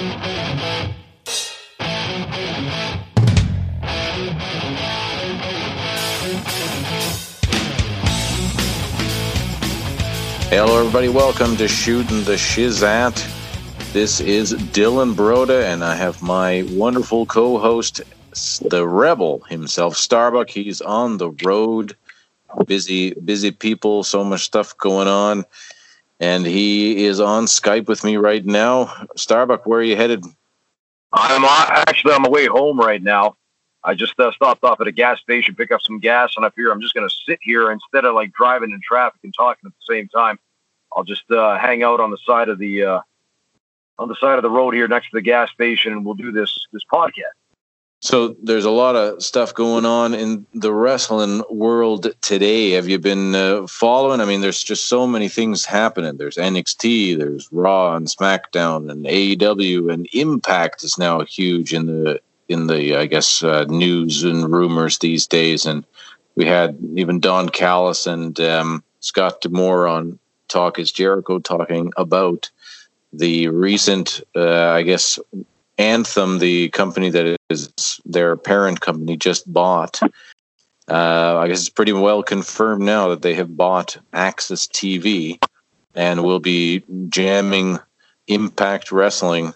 Hello, everybody. Welcome to Shooting the Shizat. This is Dylan Broda, and I have my wonderful co host, the Rebel himself, Starbuck. He's on the road. Busy, busy people, so much stuff going on. And he is on Skype with me right now. Starbuck, where are you headed? I'm actually on my way home right now. I just uh, stopped off at a gas station, pick up some gas, and I figure I'm just going to sit here instead of like driving in traffic and talking at the same time. I'll just uh, hang out on the side of the uh, on the side of the road here next to the gas station, and we'll do this this podcast. So there's a lot of stuff going on in the wrestling world today. Have you been uh, following? I mean, there's just so many things happening. There's NXT, there's Raw and SmackDown, and AEW, and Impact is now huge in the in the I guess uh, news and rumors these days. And we had even Don Callis and um, Scott D'Amore on Talk is Jericho talking about the recent, uh, I guess, Anthem, the company that is their parent company, just bought. Uh, I guess it's pretty well confirmed now that they have bought AXS TV and will be jamming Impact Wrestling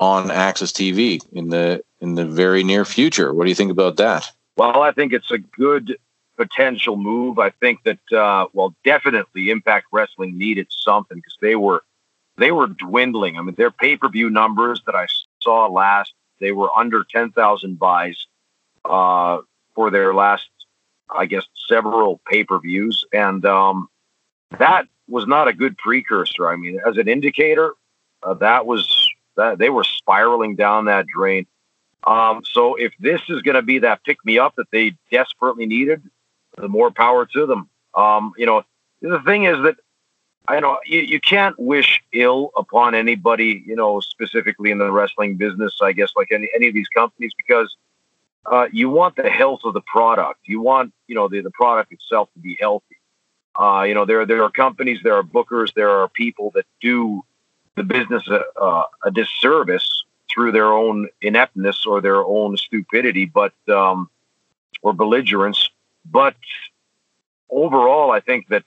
on AXS TV in the in the very near future. What do you think about that? Well, I think it's a good potential move. I think that uh, well, definitely Impact Wrestling needed something because they were they were dwindling. I mean, their pay per view numbers that I saw last they were under ten thousand buys uh, for their last, I guess, several pay per views, and um, that was not a good precursor. I mean, as an indicator, uh, that was that they were spiraling down that drain. Um, so if this is going to be that pick me up that they desperately needed, the more power to them. Um, you know, the thing is that I know you, you can't wish ill upon anybody, you know, specifically in the wrestling business, I guess, like any, any of these companies, because uh, you want the health of the product. You want, you know, the, the product itself to be healthy. Uh, you know, there, there are companies, there are bookers, there are people that do the business a, uh, a disservice through their own ineptness or their own stupidity, but, um, or belligerence but overall, I think that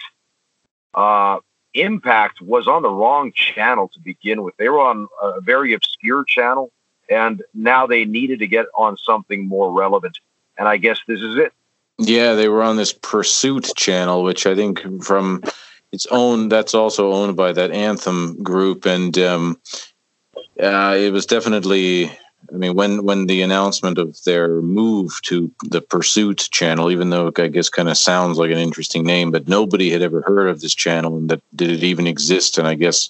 uh, Impact was on the wrong channel to begin with. They were on a very obscure channel, and now they needed to get on something more relevant. And I guess this is it. Yeah, they were on this Pursuit channel, which I think from its own that's also owned by that Anthem group, and um, uh, it was definitely I mean, when when the announcement of their move to the Pursuit channel, even though I guess kind of sounds like an interesting name, but nobody had ever heard of this channel and that did it even exist? And I guess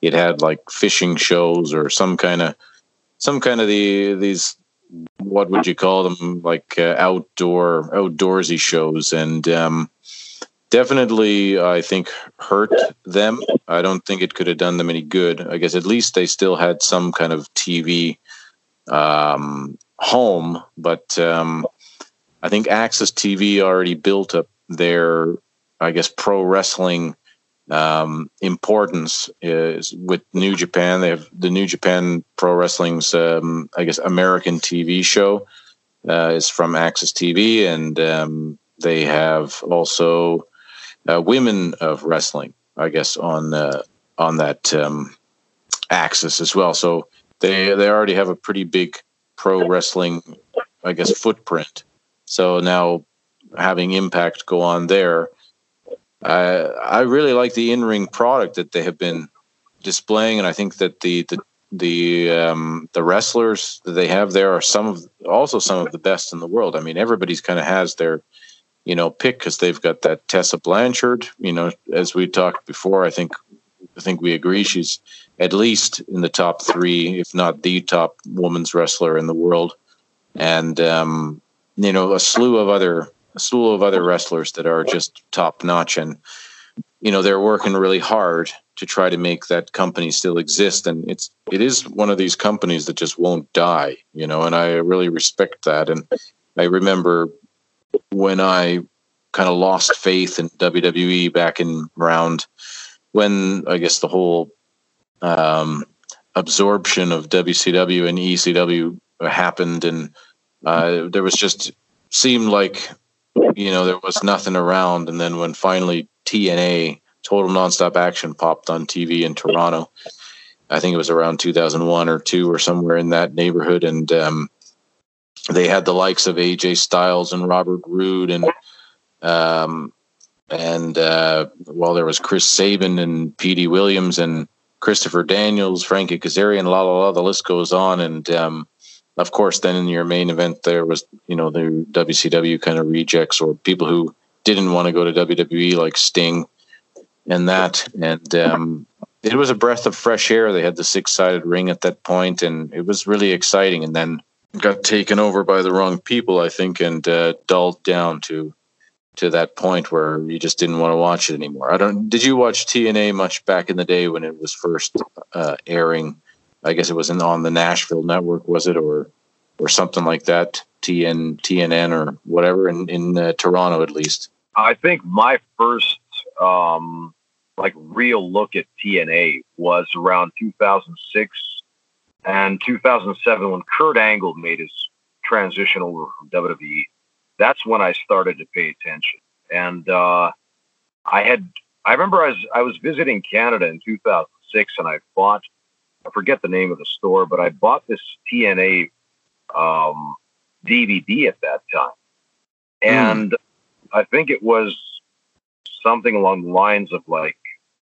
it had like fishing shows or some kind of some kind of the these what would you call them like uh, outdoor outdoorsy shows and um, definitely I think hurt them. I don't think it could have done them any good. I guess at least they still had some kind of TV um, home, but um, I think AXS TV already built up their, I guess, pro wrestling um, importance is with New Japan. They have the New Japan Pro Wrestling's, um, I guess, American TV show uh, is from AXS TV, and um, they have also uh, Women of Wrestling, I guess, on uh, on that um, AXS as well. So they they already have a pretty big pro wrestling, I guess, footprint. So now having Impact go on there, I I really like the in ring product that they have been displaying, and I think that the the the um, the wrestlers that they have there are some of also some of the best in the world. I mean, everybody's kind of has their you know pick because they've got that Tessa Blanchard. You know, as we talked before, I think I think we agree she's at least in the top three, if not the top women's wrestler in the world, and um, you know a slew of other a slew of other wrestlers that are just top notch, and you know they're working really hard to try to make that company still exist, and it's it is one of these companies that just won't die, you know, and I really respect that, and I remember when I kind of lost faith in WWE back in around when I guess the whole um, absorption of WCW and ECW happened, and uh, there was just seemed like you know there was nothing around, and then when finally TNA Total Nonstop Action popped on TV in Toronto, I think it was around 2001 or two or somewhere in that neighborhood, and um, they had the likes of AJ Styles and Robert Roode and um, and uh, well, there was Chris Sabin and Petey Williams and Christopher Daniels, Frankie Kazarian, la la la. The list goes on, and um, of course, then in your main event, there was you know the WCW kind of rejects or people who didn't want to go to WWE, like Sting, and that, and um, it was a breath of fresh air. They had the six sided ring at that point, and it was really exciting. And then got taken over by the wrong people, I think, and uh, dulled down to to that point where you just didn't want to watch it anymore. I don't. Did you watch TNA much back in the day when it was first uh, airing? I guess it was in, on the Nashville network, was it, or or something like that? TN TNN or whatever in in uh, Toronto at least. I think my first um, like real look at TNA was around 2006 and 2007 when Kurt Angle made his transition over from WWE that's when I started to pay attention. And uh, I had, I remember I was, I was visiting Canada in 2006 and I bought, I forget the name of the store, but I bought this TNA um, DVD at that time. Hmm. And mm. I think it was something along the lines of like,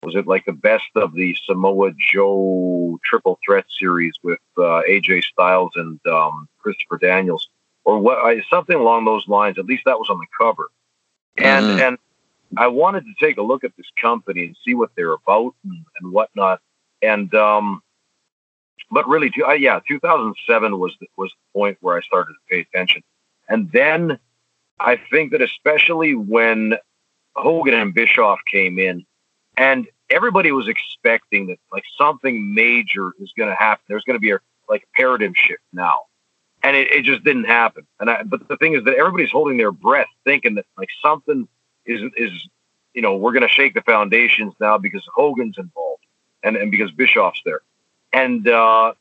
was it like the best of the Samoa Joe triple threat series with uh, AJ Styles and um, Christopher Daniels? Or what something along those lines. At least that was on the cover, and mm-hmm. and I wanted to take a look at this company and see what they're about and, and whatnot. And um, but really, uh, yeah, 2007 was the, was the point where I started to pay attention, and then I think that especially when Hogan and Bischoff came in, and everybody was expecting that like something major is going to happen. There's going to be a like paradigm shift now and it, it just didn't happen. And I, but the thing is that everybody's holding their breath, thinking that like something is is you know we're going to shake the foundations now because Hogan's involved and and because Bischoff's there, and uh,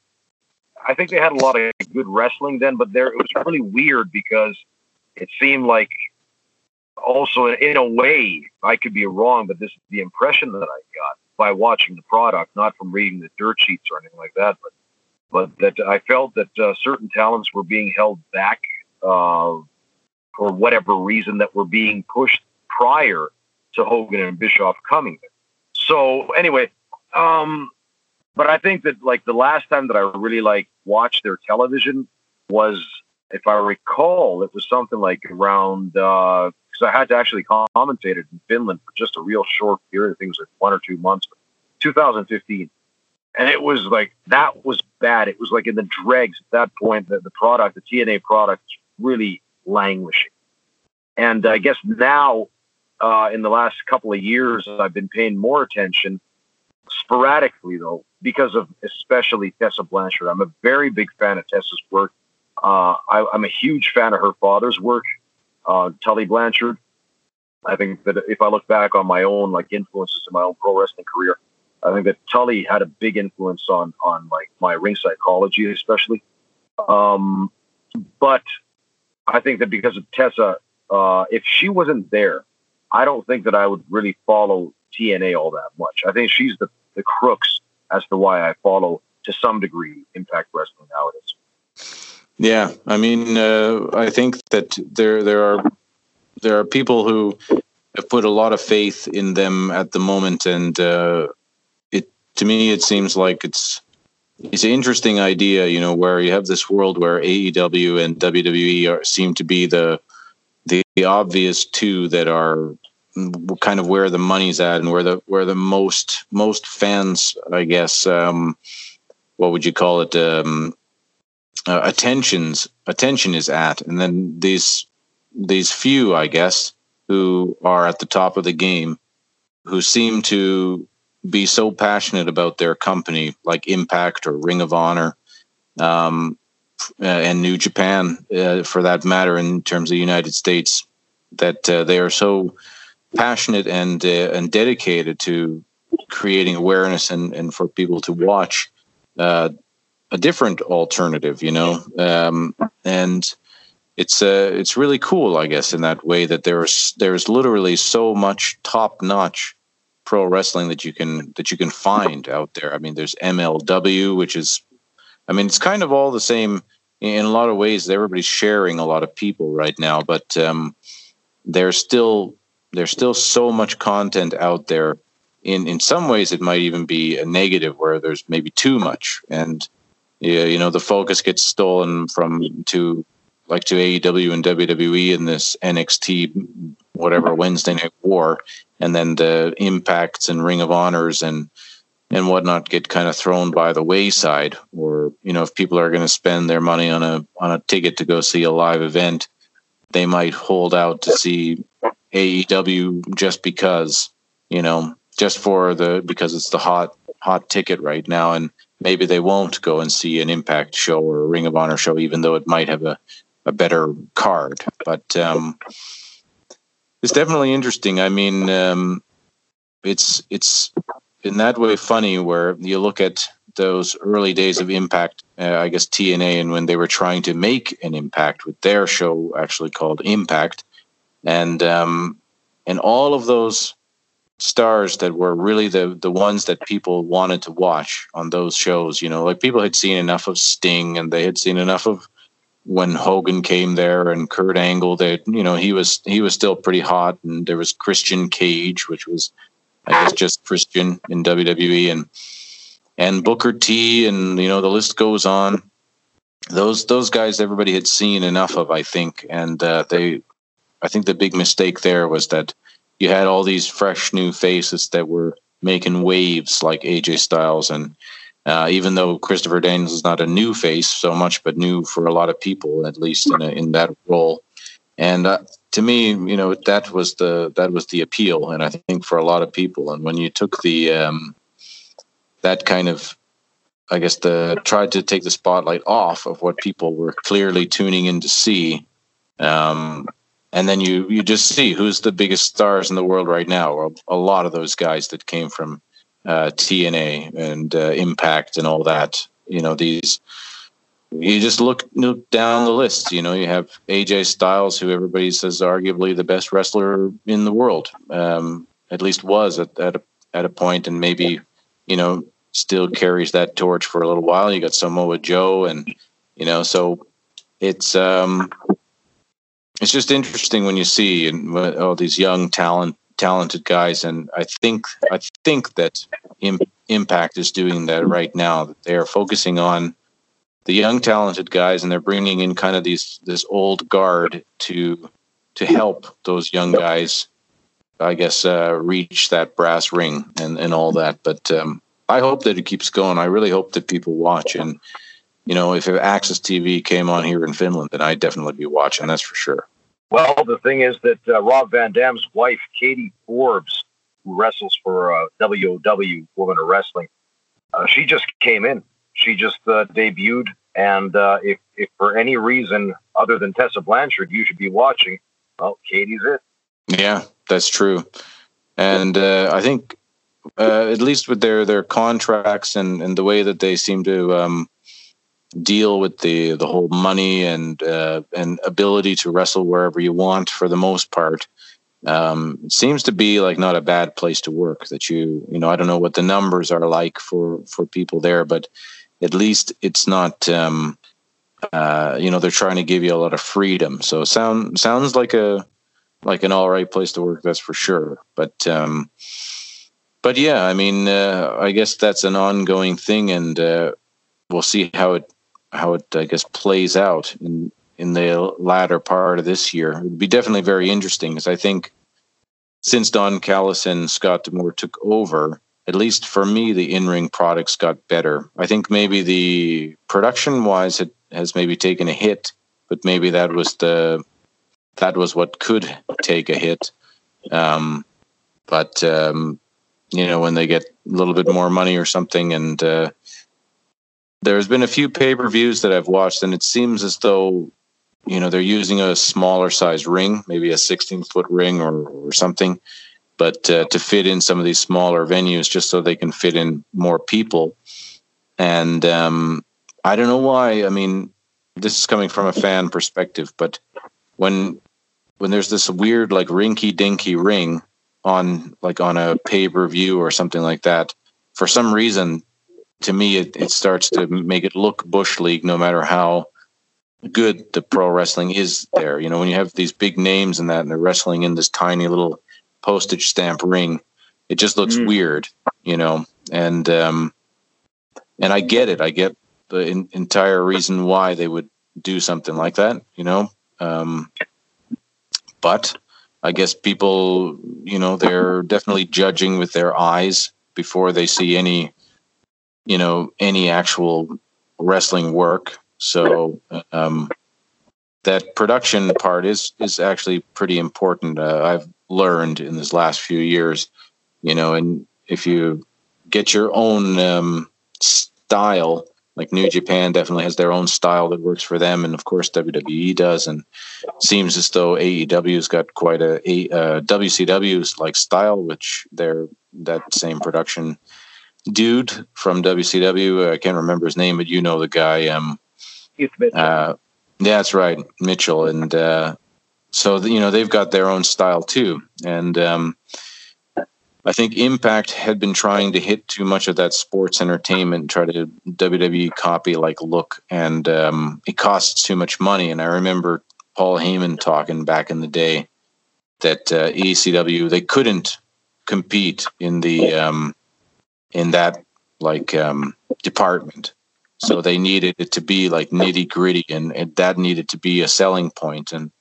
I think they had a lot of good wrestling then, but there it was really weird because it seemed like also in a way I could be wrong, but this is the impression that I got by watching the product, not from reading the dirt sheets or anything like that, but but that I felt that uh, certain talents were being held back uh, for whatever reason that were being pushed prior to Hogan and Bischoff coming. So anyway, um, but I think that like the last time that I really like watched their television was, if I recall, it was something like around because uh, I had to actually commentate it in Finland for just a real short period. I think it was like one or two months, 2015 and it was like that was bad. It was like in the dregs at that point. The, the product, the TNA product, really languishing. And I guess now, uh, in the last couple of years, I've been paying more attention, sporadically though, because of especially Tessa Blanchard. I'm a very big fan of Tessa's work. Uh, I, am a huge fan of her father's work, uh, Tully Blanchard. I think that if I look back on my own like influences in my own pro wrestling career, I think that Tully had a big influence on on like my ring psychology, especially. Um, but I think that because of Tessa, uh, if she wasn't there, I don't think that I would really follow TNA all that much. I think she's the the crux as to why I follow to some degree Impact Wrestling nowadays. Yeah, I mean, uh, I think that there there are there are people who have put a lot of faith in them at the moment, and uh, to me, it seems like it's it's an interesting idea, you know, where you have this world where AEW and WWE are, seem to be the, the the obvious two that are kind of where the money's at and where the where the most most fans, I guess, um, what would you call it, um, uh, attentions attention is at, and then these these few, I guess, who are at the top of the game, who seem to be so passionate about their company, like Impact or Ring of Honor, um, uh, and New Japan, uh, for that matter, in terms of the United States, that uh, they are so passionate and uh, and dedicated to creating awareness and, and for people to watch uh, a different alternative, you know, um, and it's uh, it's really cool, I guess, in that way that there's there's literally so much top notch pro wrestling that you can that you can find out there. I mean, there's MLW, which is, I mean, it's kind of all the same in a lot of ways. Everybody's sharing a lot of people right now, but um, there's still there's still so much content out there. In in some ways, it might even be a negative where there's maybe too much, and yeah, you know, the focus gets stolen from to like to AEW and WWE in this NXT whatever Wednesday Night War, and then the impacts and Ring of Honors and and whatnot get kind of thrown by the wayside. Or you know, if people are going to spend their money on a on a ticket to go see a live event, they might hold out to see AEW just because you know just for the because it's the hot hot ticket right now and maybe they won't go and see an impact show or a ring of honor show even though it might have a, a better card but um, it's definitely interesting i mean um, it's it's in that way funny where you look at those early days of impact uh, i guess tna and when they were trying to make an impact with their show actually called impact and um, and all of those stars that were really the the ones that people wanted to watch on those shows. You know, like people had seen enough of Sting and they had seen enough of when Hogan came there and Kurt Angle. That you know he was he was still pretty hot, and there was Christian Cage, which was I guess just Christian in WWE, and and Booker T, and you know the list goes on. Those those guys everybody had seen enough of, I think, and uh, they. I think the big mistake there was that you had all these fresh new faces that were making waves like AJ Styles and uh, even though Christopher Daniels is not a new face so much, but new for a lot of people, at least in, a, in that role. And uh, to me, you know, that was the that was the appeal, and I think for a lot of people. And when you took the um, that kind of, I guess the tried to take the spotlight off of what people were clearly tuning in to see, um, and then you you just see who's the biggest stars in the world right now. A lot of those guys that came from uh, TNA and uh, Impact and all that. You know these. You just look, look down the list. You know you have AJ Styles, who everybody says arguably the best wrestler in the world. Um, at least was at at a, at a point, and maybe you know still carries that torch for a little while. You got Samoa Joe, and you know so it's um it's just interesting when you see and all these young talent talented guys and i think i think that impact is doing that right now they are focusing on the young talented guys and they're bringing in kind of these this old guard to to help those young guys i guess uh, reach that brass ring and and all that. But um, i hope that it keeps going. I really hope that people watch. And you know if AXS tv came on here in finland then i'd definitely be watching that's for sure well, the thing is that uh, Rob Van Dam's wife, Katie Forbes, who wrestles for uh, WOW Women of Wrestling, uh, she just came in. She just uh, debuted, and uh, if, if for any reason other than Tessa Blanchard, you should be watching. Well, Katie's it. Yeah, that's true, and uh, I think at least with their their contracts and and the way that they seem to. Um, deal with the the whole money and uh, and ability to wrestle wherever you want for the most part. Um, seems to be like not a bad place to work. That you you know I don't know what the numbers are like for for people there, but at least it's not. Um, uh, you know they're trying to give you a lot of freedom. So sound sounds like a like an all right place to work. That's for sure. But um, but yeah, I mean, uh, I guess that's an ongoing thing, and uh, we'll see how it how it I guess plays out in in the latter part of this year. It would be definitely very interesting because I think since Don Callis and Scott D'Amore took over, at least for me, the in-ring products got better. I think maybe the production-wise it has maybe taken a hit, but maybe that was the that was what could take a hit. Um, but um, you know, when they get a little bit more money or something, and uh, there's been a few pay per views that I've watched, and it seems as though you know they're using a smaller size ring, maybe a 16 foot ring or, or something, but uh, to fit in some of these smaller venues, just so they can fit in more people. and um, I don't know why. I mean, this is coming from a fan perspective, but when when there's this weird like rinky dinky ring on like on a pay per view or something like that, for some reason, to me it, it starts to make it look bush league, no matter how good the pro wrestling is there. You know, when you have these big names and that, and they're wrestling in this tiny little postage stamp ring, it just looks mm. weird. You know, and um, and I get it. I get the in, entire reason why they would do something like that. You know, um, but I guess people, you know, they're definitely judging with their eyes before they see any, you know, any actual wrestling work. So um, that production part is is actually pretty important. Uh, I've learned in this last few years, you know, and if you get your own um, style, like New Japan definitely has their own style that works for them, and of course WWE does. And seems as though AEW's got quite a, a uh, WCW's like style, which they're that same production dude from WCW. I can't remember his name, but you know the guy. Um, Keith Mitchell. Uh, yeah, that's right, Mitchell, and uh, so you know they've got their own style too, and um, I think Impact had been trying to hit too much of that sports entertainment, try to WWE copy like look, and um, it costs too much money. And I remember Paul Heyman talking back in the day that uh, ECW they couldn't compete in the um, in that like um, department so they needed it to be like nitty gritty, and, and that needed to be a selling point. And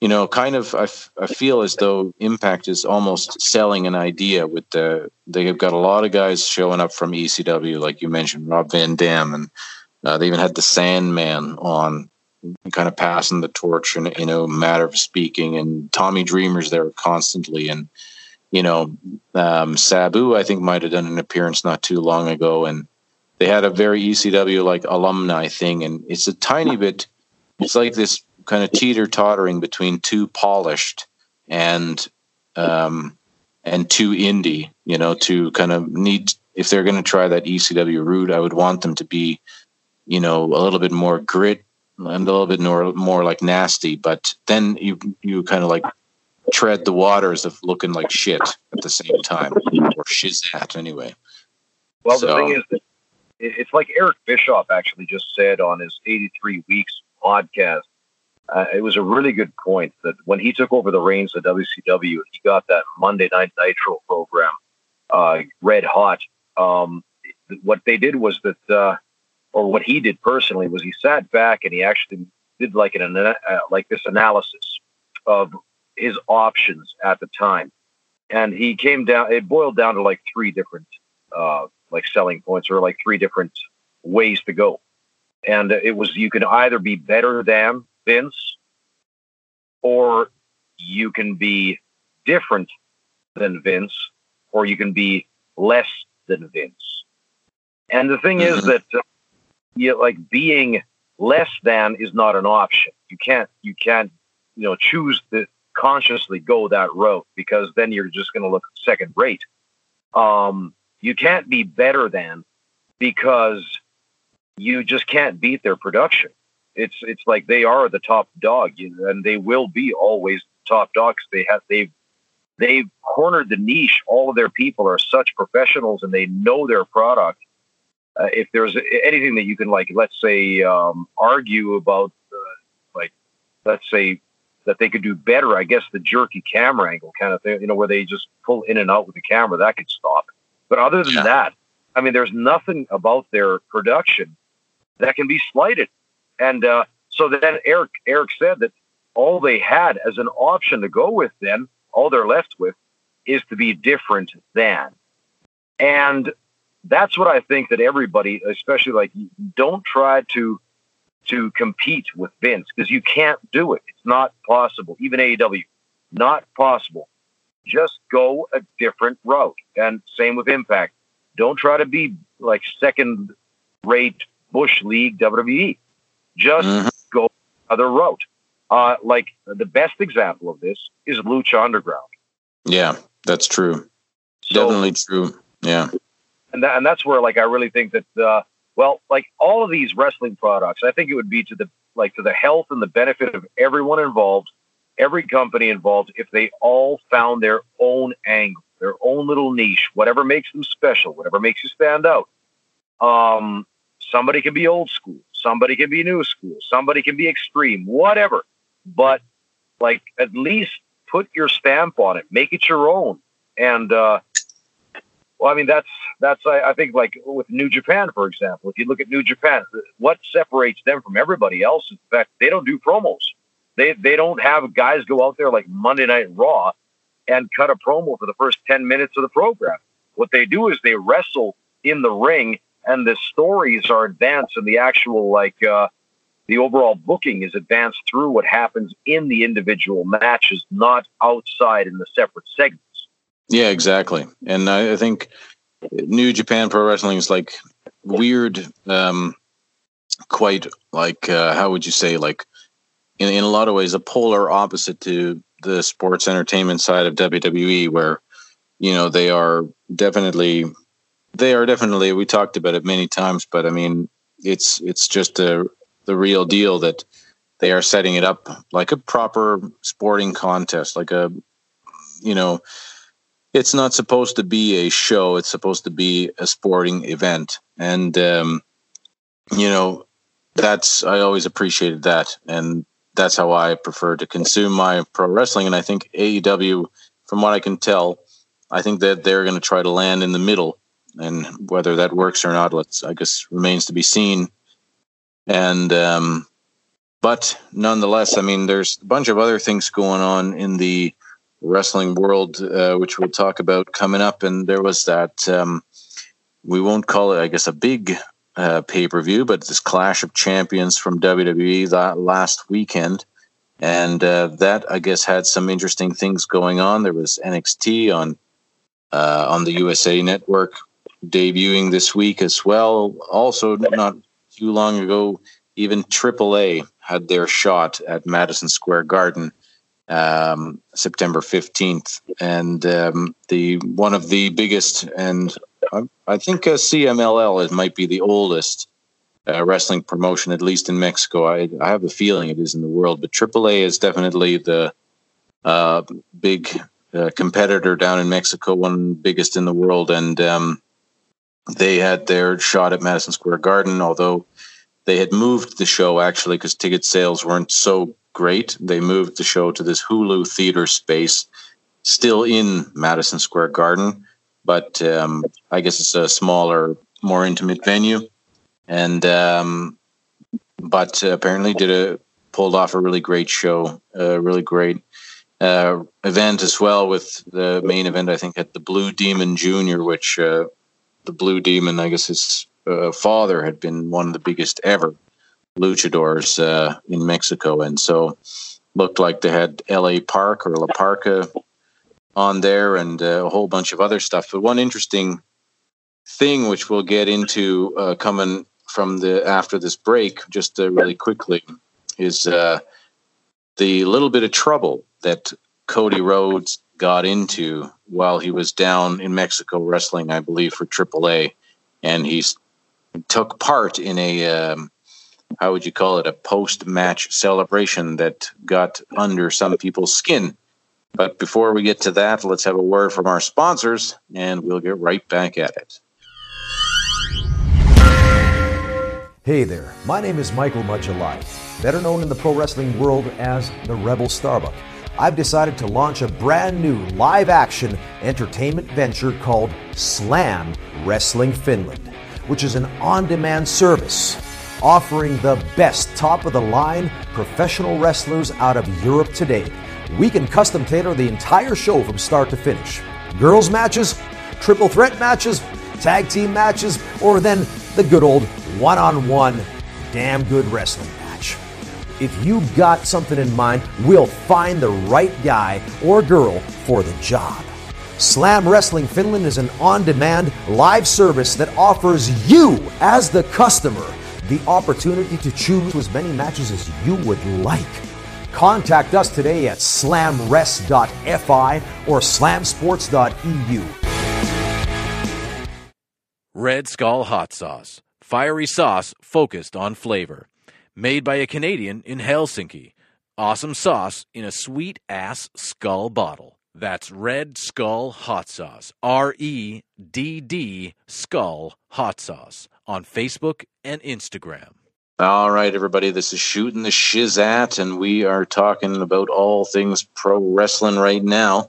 you know, kind of, I, f- I feel as though Impact is almost selling an idea with the. They have got a lot of guys showing up from ECW, like you mentioned, Rob Van Dam, and uh, they even had the Sandman on, kind of passing the torch in you know matter of speaking. And Tommy Dreamer's there constantly, and you know, um, Sabu I think might have done an appearance not too long ago, and they had a very ECW like alumni thing, and it's a tiny bit. It's like this kind of teeter tottering between too polished and um, and too indie. You know, to kind of need if they're going to try that ECW route, I would want them to be, you know, a little bit more grit and a little bit more more like nasty. But then you you kind of like tread the waters of looking like shit at the same time, or shizat anyway. Well, so, the thing is it's like Eric Bischoff actually just said on his 83 Weeks podcast. Uh, it was a really good point that when he took over the reins of WCW, and he got that Monday Night Nitro program uh, red hot. Um, what they did was that, uh, or what he did personally, was he sat back and he actually did like an uh, like this analysis of his options at the time, and he came down. It boiled down to like three different uh, like selling points or like three different ways to go. And it was you can either be better than Vince or you can be different than Vince or you can be less than Vince. And the thing mm-hmm. is that uh, you like being less than is not an option. You can't you can't you know choose to consciously go that route because then you're just going to look second rate. Um, you can't be better than because you just can't beat their production. It's it's like they are the top dog, and they will be always top dogs. They have they've they've cornered the niche. All of their people are such professionals, and they know their product. Uh, if there's anything that you can like, let's say, um, argue about, uh, like, let's say that they could do better. I guess the jerky camera angle kind of thing, you know, where they just pull in and out with the camera, that could stop. But other than yeah. that, I mean, there's nothing about their production that can be slighted. And uh, so then Eric Eric said that all they had as an option to go with, then all they're left with, is to be different than. And that's what I think that everybody, especially like, don't try to to compete with Vince because you can't do it. It's not possible. Even AEW, not possible. Just go a different route. And same with Impact. Don't try to be like second rate Bush League WWE. Just mm-hmm. go other route. Uh, like the best example of this is Lucha Underground. Yeah, that's true. So, Definitely true. Yeah. and that, and that's where like I really think that uh, well, like all of these wrestling products, I think it would be to the like to the health and the benefit of everyone involved, every company involved, if they all found their own angle, their own little niche, whatever makes them special, whatever makes you stand out. Um, somebody can be old school, somebody can be new school, somebody can be extreme, whatever. But like at least put your stamp on it, make it your own. And uh, well, I mean that's that's I, I think like with New Japan, for example. If you look at New Japan, what separates them from everybody else is the fact they don't do promos. They they don't have guys go out there like Monday Night Raw and cut a promo for the first ten minutes of the program. What they do is they wrestle in the ring, and the stories are advanced, and the actual like uh, the overall booking is advanced through what happens in the individual matches, not outside in the separate segments. Yeah, exactly. And I, I think New Japan Pro Wrestling is like weird, um, quite like uh, how would you say like in in a lot of ways a polar opposite to the sports entertainment side of WWE, where you know they are definitely they are definitely we talked about it many times, but I mean it's it's just a the real deal that they are setting it up like a proper sporting contest, like a you know it's not supposed to be a show. It's supposed to be a sporting event, and um, you know that's I always appreciated that, and that's how I prefer to consume my pro wrestling. And I think AEW, from what I can tell, I think that they're going to try to land in the middle, and whether that works or not, let's I guess remains to be seen. And um, but nonetheless, I mean, there's a bunch of other things going on in the wrestling world, uh, which we'll talk about coming up. And there was that, um, we won't call it, I guess, a big uh, pay per view, but this Clash of Champions from WWE that last weekend. And uh, that, I guess, had some interesting things going on. There was NXT on uh, on the USA Network debuting this week as well. Also, not too long ago, even AAA had their shot at Madison Square Garden um, September 15th. And um, the one of the biggest, and I, I think uh, CMLL it might be the oldest uh, wrestling promotion, at least in Mexico. I, I have a feeling it is in the world, but AAA is definitely the uh, big uh, competitor down in Mexico, one biggest in the world. And um, they had their shot at Madison Square Garden, although they had moved the show actually because ticket sales weren't so great. They moved the show to this Hulu theater space, still in Madison Square Garden, but um, I guess it's a smaller, more intimate venue. And um, but apparently did a pulled off a really great show, a really great uh, event as well with the main event. I think at the Blue Demon Junior, which uh, the Blue Demon, I guess his uh, father had been one of the biggest ever luchadors uh, in Mexico, and so looked like they had L.A. Park or La Parka on there, and uh, a whole bunch of other stuff. But one interesting thing, which we'll get into uh, coming from the after this break, just uh, really quickly, is uh, the little bit of trouble that Cody Rhodes got into while he was down in Mexico wrestling, I believe, for AAA, and he took part in a um, how would you call it a post match celebration that got under some people's skin. But before we get to that, let's have a word from our sponsors and we'll get right back at it. Hey there, my name is Michael Majalahti, better known in the pro wrestling world as the Rebel Starbuck. I've decided to launch a brand new live action entertainment venture called Slam Wrestling Finland, which is an on demand service offering the best top of the line professional wrestlers out of Europe today. We can custom tailor the entire show from start to finish. Girls matches, triple threat matches, tag team matches, or then the good old one on one damn good wrestling match. If you got something in mind, we'll find the right guy or girl for the job. Slam Wrestling Finland is an on demand live service that offers you, as the customer, the opportunity to choose as many matches as you would like. Contact us today at slamrest.fi or slamsports.eu. Red Skull Hot Sauce. Fiery sauce focused on flavor. Made by a Canadian in Helsinki. Awesome sauce in a sweet ass skull bottle. That's Red Skull Hot Sauce. R E D D Skull Hot Sauce on Facebook and Instagram. All right, everybody, this is Shooting the Shizat, and we are talking about all things pro wrestling right now.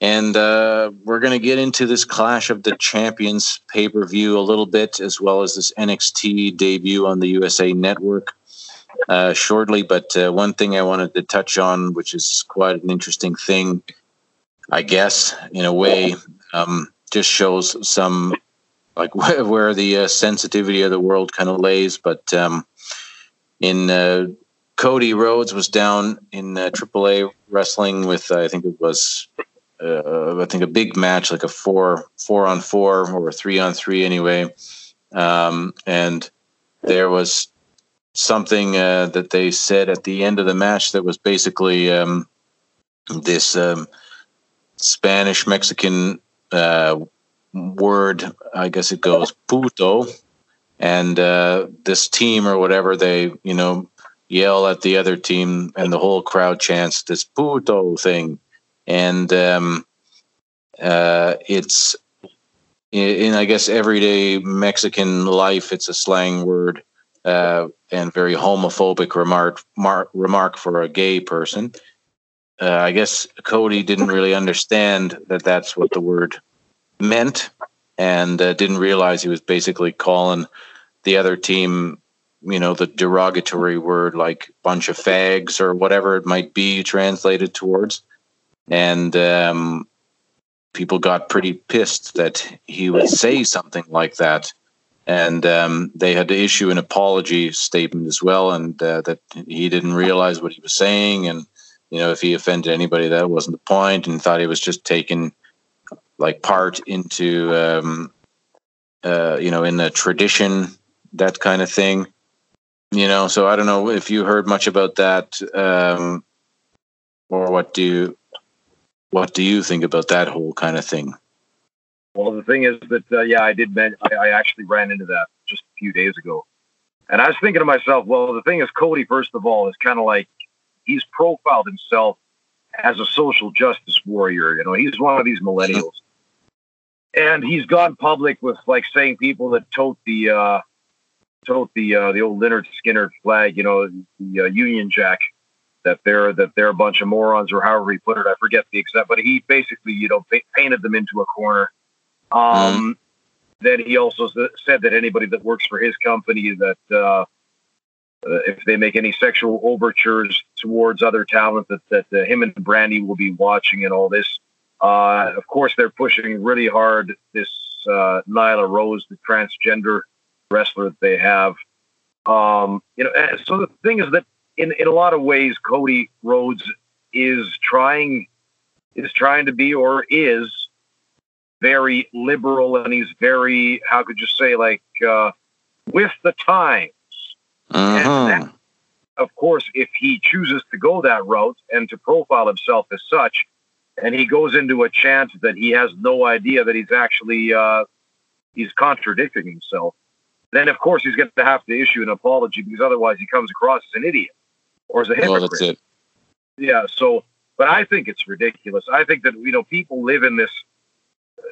And uh, we're going to get into this Clash of the Champions pay per view a little bit, as well as this NXT debut on the USA Network uh, shortly. But uh, one thing I wanted to touch on, which is quite an interesting thing, I guess, in a way, um, just shows some like where, where the uh, sensitivity of the world kind of lays. But um, in uh, Cody Rhodes was down in uh, AAA wrestling with I think it was uh, I think a big match, like a four four on four or a three on three anyway. Um, and there was something uh, that they said at the end of the match that was basically um, this um, Spanish Mexican uh, word. I guess it goes puto, and uh, this team or whatever they you know yell at the other team, and the whole crowd chants this puto thing and um, uh, it's in, I guess everyday Mexican life. It's a slang word uh, and very homophobic remark mar- remark for a gay person. Uh, I guess Cody didn't really understand that that's what the word meant, and uh, didn't realize he was basically calling the other team, you know, the derogatory word like bunch of fags or whatever it might be translated towards and um, people got pretty pissed that he would say something like that. And um, they had to issue an apology statement as well, and uh, that he didn't realize what he was saying, and you know if he offended anybody, that wasn't the point, and thought he was just taking like part into um, uh, you know in the tradition, that kind of thing. You know, so I don't know if you heard much about that, um, or what do you what do you think about that whole kind of thing? Well, the thing is that uh, yeah, I did. Men- I, I actually ran into that just a few days ago, and I was thinking to myself, well, the thing is, Cody, first of all, is kind of like he's profiled himself as a social justice warrior. You know, he's one of these millennials, and he's gone public with like saying people that tote the uh, tote the uh, the old Lynyrd Skynyrd flag, you know, the uh, Union Jack that they're that they're a bunch of morons or however he put it. I forget the exact, but he basically you know painted them into a corner. Um, mm-hmm. Then he also said that anybody that works for his company that uh, uh, if they make any sexual overtures towards other talent, that that uh, him and Brandi will be watching and all this. Uh, of course, they're pushing really hard this uh, Nyla Rose, the transgender wrestler that they have. Um, you know, so the thing is that in in a lot of ways, Cody Rhodes is trying is trying to be or is very liberal, and he's very how could you say like uh, with the times. Uh-huh. That, of course, if he chooses to go that route and to profile himself as such, and he goes into a chant that he has no idea that he's actually uh, he's contradicting himself, then of course he's going to have to issue an apology because otherwise he comes across as an idiot or as a hypocrite. That's it. Yeah. So, but I think it's ridiculous. I think that you know people live in this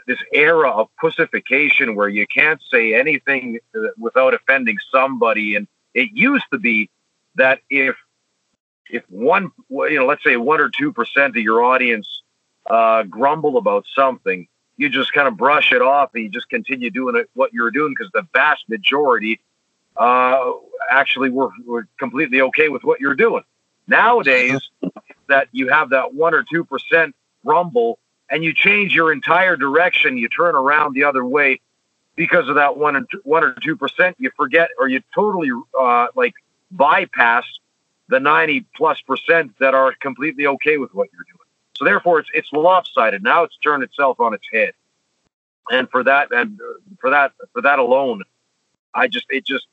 this era of pussification where you can't say anything without offending somebody. And it used to be that if if one you know let's say one or two percent of your audience uh, grumble about something, you just kind of brush it off and you just continue doing it, what you're doing because the vast majority uh, actually were, were completely okay with what you're doing. Nowadays, that you have that one or two percent rumble, and you change your entire direction, you turn around the other way because of that one two, one or two percent. You forget, or you totally uh, like bypass the ninety plus percent that are completely okay with what you're doing. So therefore, it's it's lopsided. Now it's turned itself on its head, and for that and for that for that alone, I just it just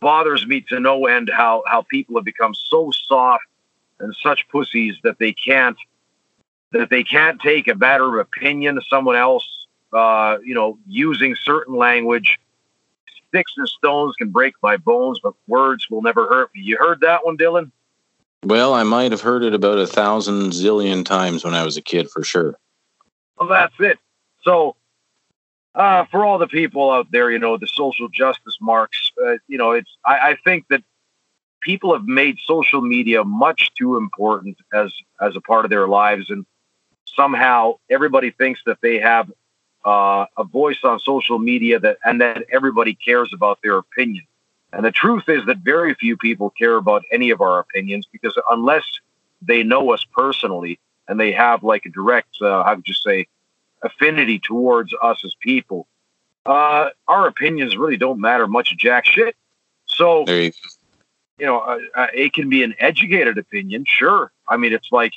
bothers me to no end how how people have become so soft and such pussies that they can't that they can't take a matter of opinion of someone else uh, you know, using certain language. Sticks and stones can break my bones, but words will never hurt me. You heard that one, Dylan? Well, I might have heard it about a thousand zillion times when I was a kid, for sure. Well, that's it. So, uh, for all the people out there, you know, the social justice marks, uh, you know, it's, I, I think that people have made social media much too important as, as a part of their lives. And somehow everybody thinks that they have uh, a voice on social media that, and that everybody cares about their opinion. And the truth is that very few people care about any of our opinions because unless they know us personally and they have like a direct, uh, how would you say, affinity towards us as people, uh, our opinions really don't matter much jack shit. So, you, you, know, uh, uh, it can be an educated opinion, sure. I mean, it's like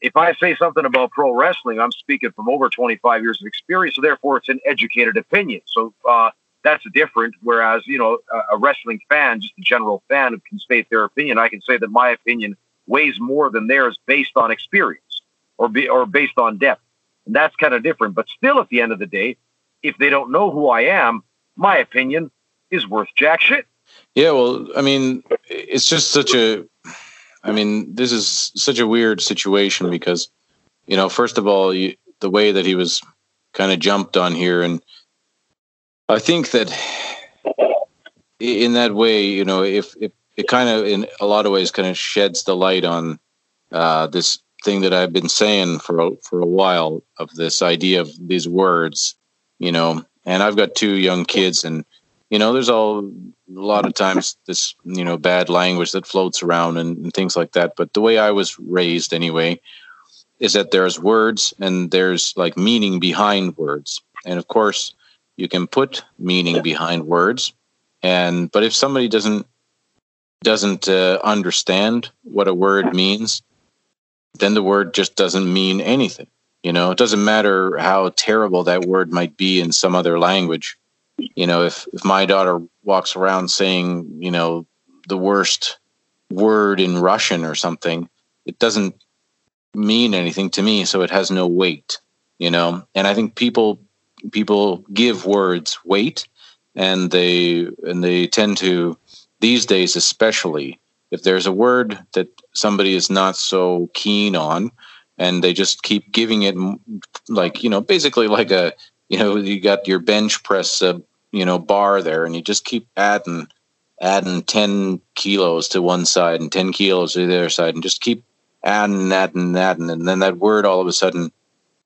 if I say something about pro wrestling, I'm speaking from over 25 years of experience, so therefore it's an educated opinion. So uh, that's different. Whereas, you know, a, a, wrestling fan, just a general fan can state their opinion, I can say that my opinion weighs more than theirs based on experience or be, or based on depth. And that's kind of different. But still, at the end of the day, if they don't know who I am, my opinion is worth jack shit. Yeah, well, I mean, it's just such a I mean, this is such a weird situation because, you know, first of all, you, the way that he was kind of jumped on here, and I think that in that way, you know, if, if it kind of, in a lot of ways, kind of sheds the light on uh, this thing that I've been saying for a, for a while of this idea of these words, you know, and I've got two young kids, and you know, there's all a lot of times this you know bad language that floats around and, and things like that. But the way I was raised, anyway, is that there's words and there's like meaning behind words, and of course, you can put meaning behind words, and but if somebody doesn't doesn't uh, understand what a word means, then the word just doesn't mean anything. You know, it doesn't matter how terrible that word might be in some other language. You know if if my daughter walks around saying you know the worst word in russian or something it doesn't mean anything to me so it has no weight you know? And i think people people give words weight and they and they tend to these days especially if there's a word that somebody is not so keen on and they just keep giving it like you know basically like a you know you got your bench press uh, you know bar there and you just keep adding adding 10 kilos to one side and 10 kilos to the other side and just keep adding adding adding and then that word all of a sudden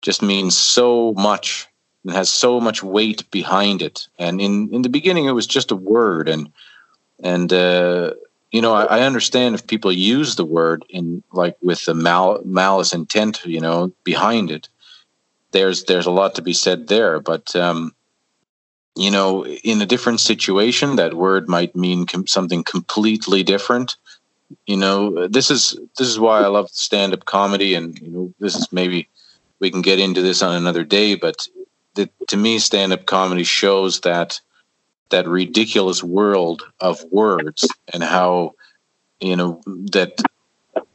just means so much and has so much weight behind it and in in the beginning it was just a word and and uh you know, I, I, understand if people use the word in like with the mal- malice intent, you know, behind it. There's there's a lot to be said there, but um, you know, in a different situation, that word might mean com- something completely different. You know, this is this is why I love stand-up comedy, and you know, this is maybe we can get into this on another day. But the, to me, stand-up comedy shows that that ridiculous world of words and how you know that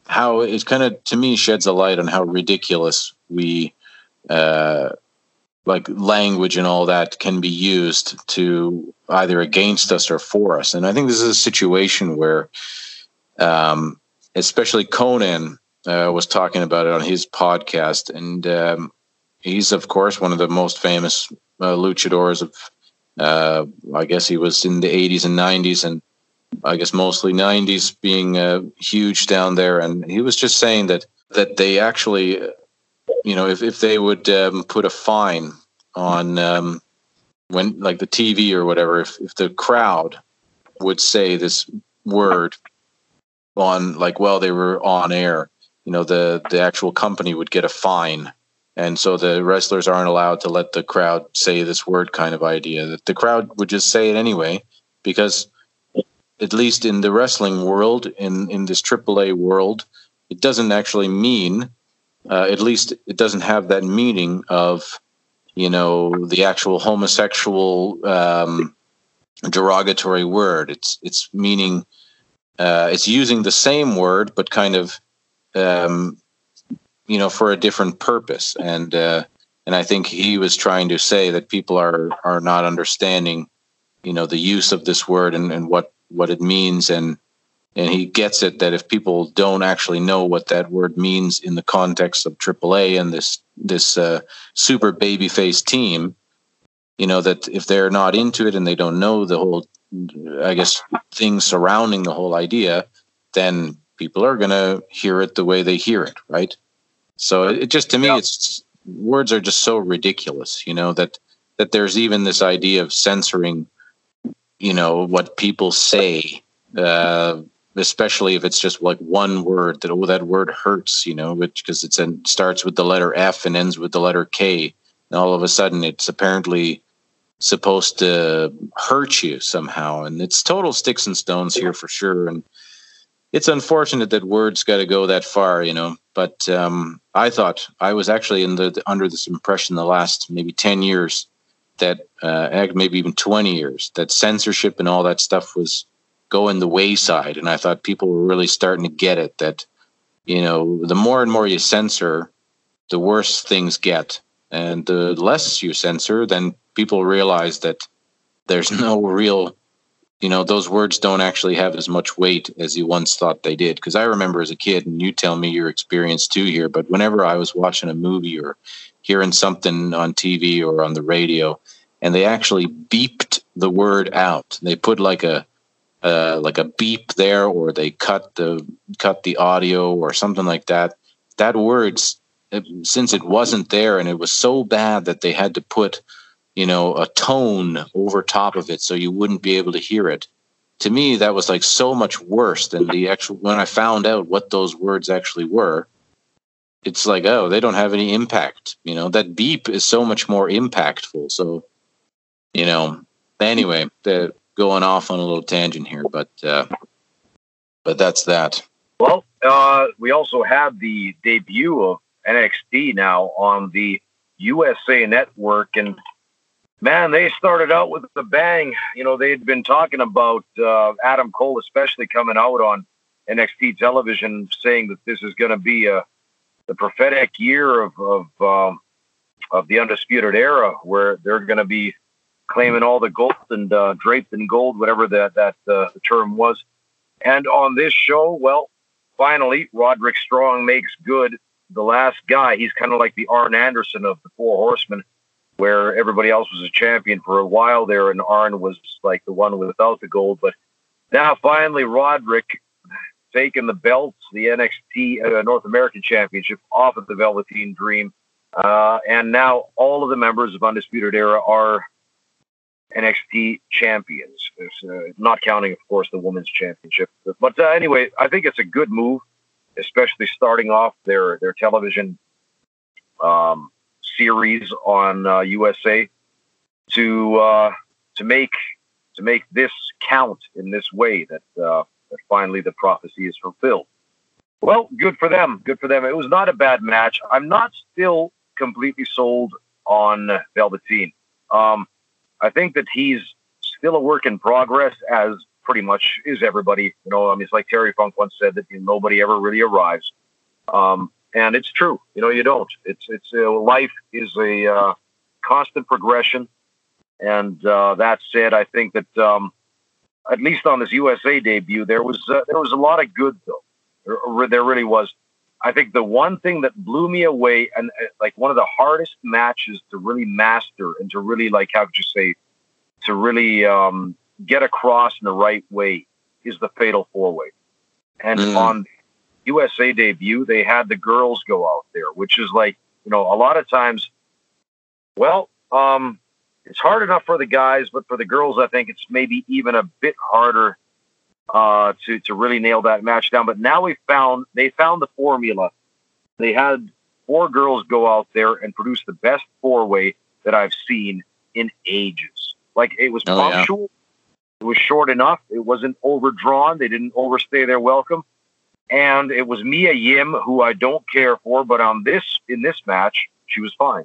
how it kind of to me sheds a light on how ridiculous we uh, like language and all that can be used to either against us or for us. And I think this is a situation where, um, especially Konnan uh, was talking about it on his podcast, and um, he's of course one of the most famous uh, luchadors of. Uh, I guess he was in the 80s and 90s, and I guess mostly 90s, being uh, huge down there. And he was just saying that that they actually you know, if, if they would um, put a fine on um, when like the TV or whatever, if, if the crowd would say this word on like while they were on air, you know, the the actual company would get a fine. And so the wrestlers aren't allowed to let the crowd say this word kind of idea. That the crowd would just say it anyway, because at least in the wrestling world, in in this AAA world, it doesn't actually mean uh, at least it doesn't have that meaning of you know the actual homosexual um, derogatory word it's it's meaning uh, it's using the same word but kind of um, you know for a different purpose and uh, and I think he was trying to say that people are are not understanding, you know, the use of this word and, and what what it means, and and he gets it that if people don't actually know what that word means in the context of AAA and this this uh, super babyface team, you know that if they're not into it and they don't know the whole, I guess, things surrounding the whole idea, then people are going to hear it the way they hear it, right? So it, just to me, yeah. it's words are just so ridiculous, you know that that there's even this idea of censoring, you know, what people say, uh, especially if it's just like one word that oh that word hurts, you know, which because it starts with the letter F and ends with the letter K, and all of a sudden it's apparently supposed to hurt you somehow, and it's total sticks and stones here for sure, and it's unfortunate that words got to go that far, you know. But um, I thought I was actually in the under this impression the last maybe ten years that uh, maybe even twenty years that censorship and all that stuff was going the wayside, and I thought people were really starting to get it that you know the more and more you censor, the worse things get, and the less you censor, then people realize that there's no real you know those words don't actually have as much weight as you once thought they did. Because i remember as a kid and you tell me your experience too here but whenever i was watching a movie or hearing something on tv or on the radio and they actually beeped the word out. They put like a uh, like a beep there or they cut the cut the audio or something like that. That words since it wasn't there and it was so bad that they had to put you know, a tone over top of it so you wouldn't be able to hear it. To me, that was like so much worse than the actual. When I found out what those words actually were, it's like, oh, they don't have any impact. You know, that beep is so much more impactful. So, you know, anyway, going off on a little tangent here, but uh, but that's that. Well, uh, we also have the debut of NXT now on the USA Network, and man, they started out with a bang. You know, they'd been talking about uh, Adam Cole, especially coming out on NXT television, saying that this is going to be a the prophetic year of of, um, of the undisputed era, where they're going to be claiming all the gold and uh, draped in gold, whatever that that uh, term was. And on this show, well, finally, Roderick Strong makes good. The last guy, he's kind of like the Arn Anderson of the Four Horsemen where everybody else was a champion for a while there, and Arn was like the one without the gold. But now finally, Roderick taking the belts, the NXT uh, North American Championship off of the Velveteen Dream, uh, and now all of the members of Undisputed Era are NXT champions. Uh, not counting, of course, the Women's Championship. But uh, anyway, I think it's a good move, especially starting off their their television. Um, series on uh, USA to uh, to make to make this count in this way that uh, that finally the prophecy is fulfilled. Well, good for them. Good for them. It was not a bad match. I'm not still completely sold on Velveteen. Um, I think that he's still a work in progress, as pretty much is everybody. You know, I mean, it's like Terry Funk once said that you know, nobody ever really arrives. Um, and it's true. You know, you don't. It's it's uh, life is a uh, constant progression, and uh, that said, I think that um, at least on this USA debut, there was uh, there was a lot of good though. There, there, really was. I think the one thing that blew me away, and uh, like one of the hardest matches to really master and to really like how could you say, to really um, get across in the right way, is the fatal four way. And mm. on USA debut, they had the girls go out there, which is like, you know, a lot of times, well, um, it's hard enough for the guys, but for the girls, I think it's maybe even a bit harder uh, to to really nail that match down. But now we found they found the formula. They had four girls go out there and produce the best four way that I've seen in ages. Like it was oh, punctual. Yeah. It was short enough. It wasn't overdrawn. They didn't overstay their welcome and it was Mia Yim, who I don't care for, but on this in this match, she was fine.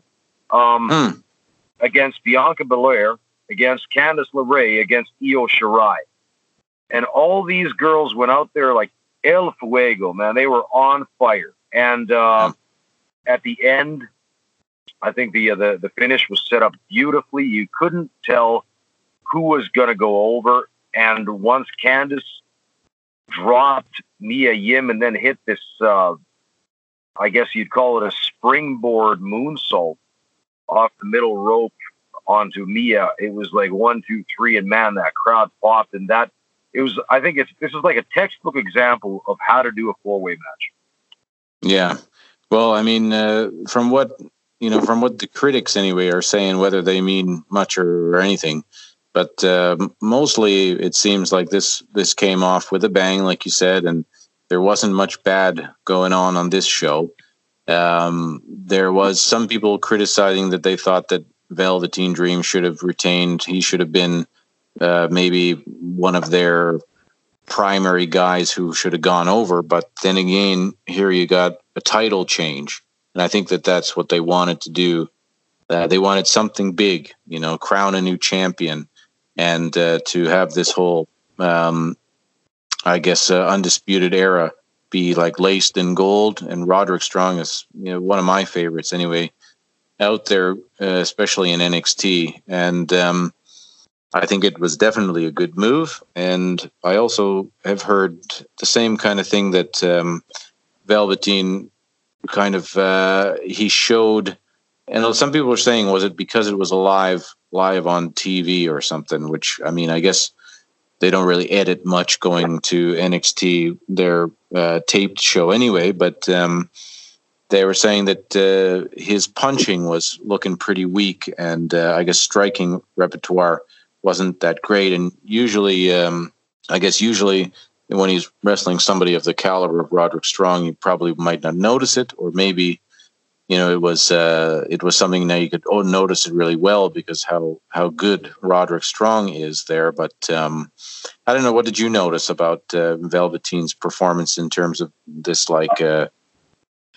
Um, mm. Against Bianca Belair, against Candice LeRae, against Io Shirai, and all these girls went out there like El Fuego, man. They were on fire, and uh, mm. at the end, I think the uh, the the finish was set up beautifully. You couldn't tell who was going to go over, and once Candice dropped Mia Yim and then hit this, uh, I guess you'd call it a springboard moonsault off the middle rope onto Mia. It was like one, two, three, and man, that crowd popped, and that it was. I think it's this is like a textbook example of how to do a four way match. Yeah, well, I mean, uh, from what you know, from what the critics anyway are saying, whether they mean much or, or anything, but uh, mostly it seems like this this came off with a bang, like you said, and there wasn't much bad going on on this show. Um, there was some people criticizing that they thought that Velveteen Dream should have retained. He should have been uh, maybe one of their primary guys who should have gone over. But then again, here you got a title change, and I think that that's what they wanted to do. Uh, they wanted something big, you know, crown a new champion, and uh, to have this whole, um, I guess, uh, undisputed era be like laced in gold. And Roderick Strong is, you know, one of my favorites anyway, out there, uh, especially in NXT, and. Um, I think it was definitely a good move. And I also have heard the same kind of thing that um, Velveteen kind of uh, he showed. And some people were saying, was it because it was live live on TV or something? Which I mean, I guess they don't really edit much going to NXT their uh, taped show anyway. But um, they were saying that uh, his punching was looking pretty weak, and uh, I guess striking repertoire wasn't that great. And usually, um, I guess usually when he's wrestling somebody of the caliber of Roderick Strong, you probably might not notice it, or maybe you know it was uh, it was something that you could oh, notice it really well because how how good Roderick Strong is there. But um, I don't know. What did you notice about uh, Velveteen's performance in terms of this like uh,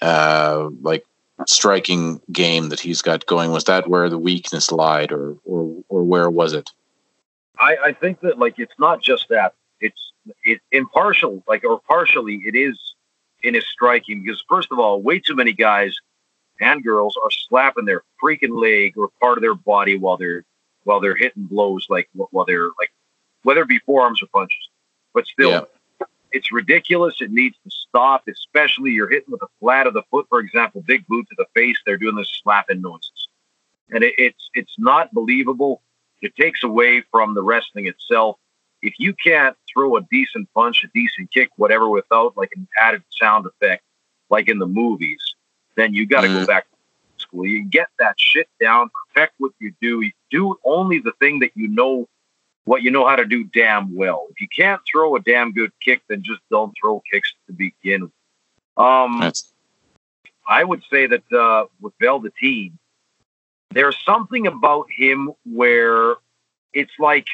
uh, like striking game that he's got going? Was that where the weakness lied, or or or where was it? I, I think that like it's not just that. It's it impartial, like or partially it is in his striking because first of all, way too many guys and girls are slapping their freaking leg or part of their body while they're while they're hitting blows, like while they're like whether it be forearms or punches. But still, yeah. it's ridiculous. It needs to stop. Especially you're hitting with the flat of the foot, for example, big boot to the face. They're doing this slapping noises, and it, it's it's not believable. It takes away from the wrestling itself. If you can't throw a decent punch, a decent kick, whatever, without like an added sound effect, like in the movies, then you got to mm. go back to school. You get that shit down, perfect what you do. You do only the thing that you know what you know how to do damn well. If you can't throw a damn good kick, then just don't throw kicks to begin with. Um, That's- I would say that uh, with Velveteen, there's something about him where it's like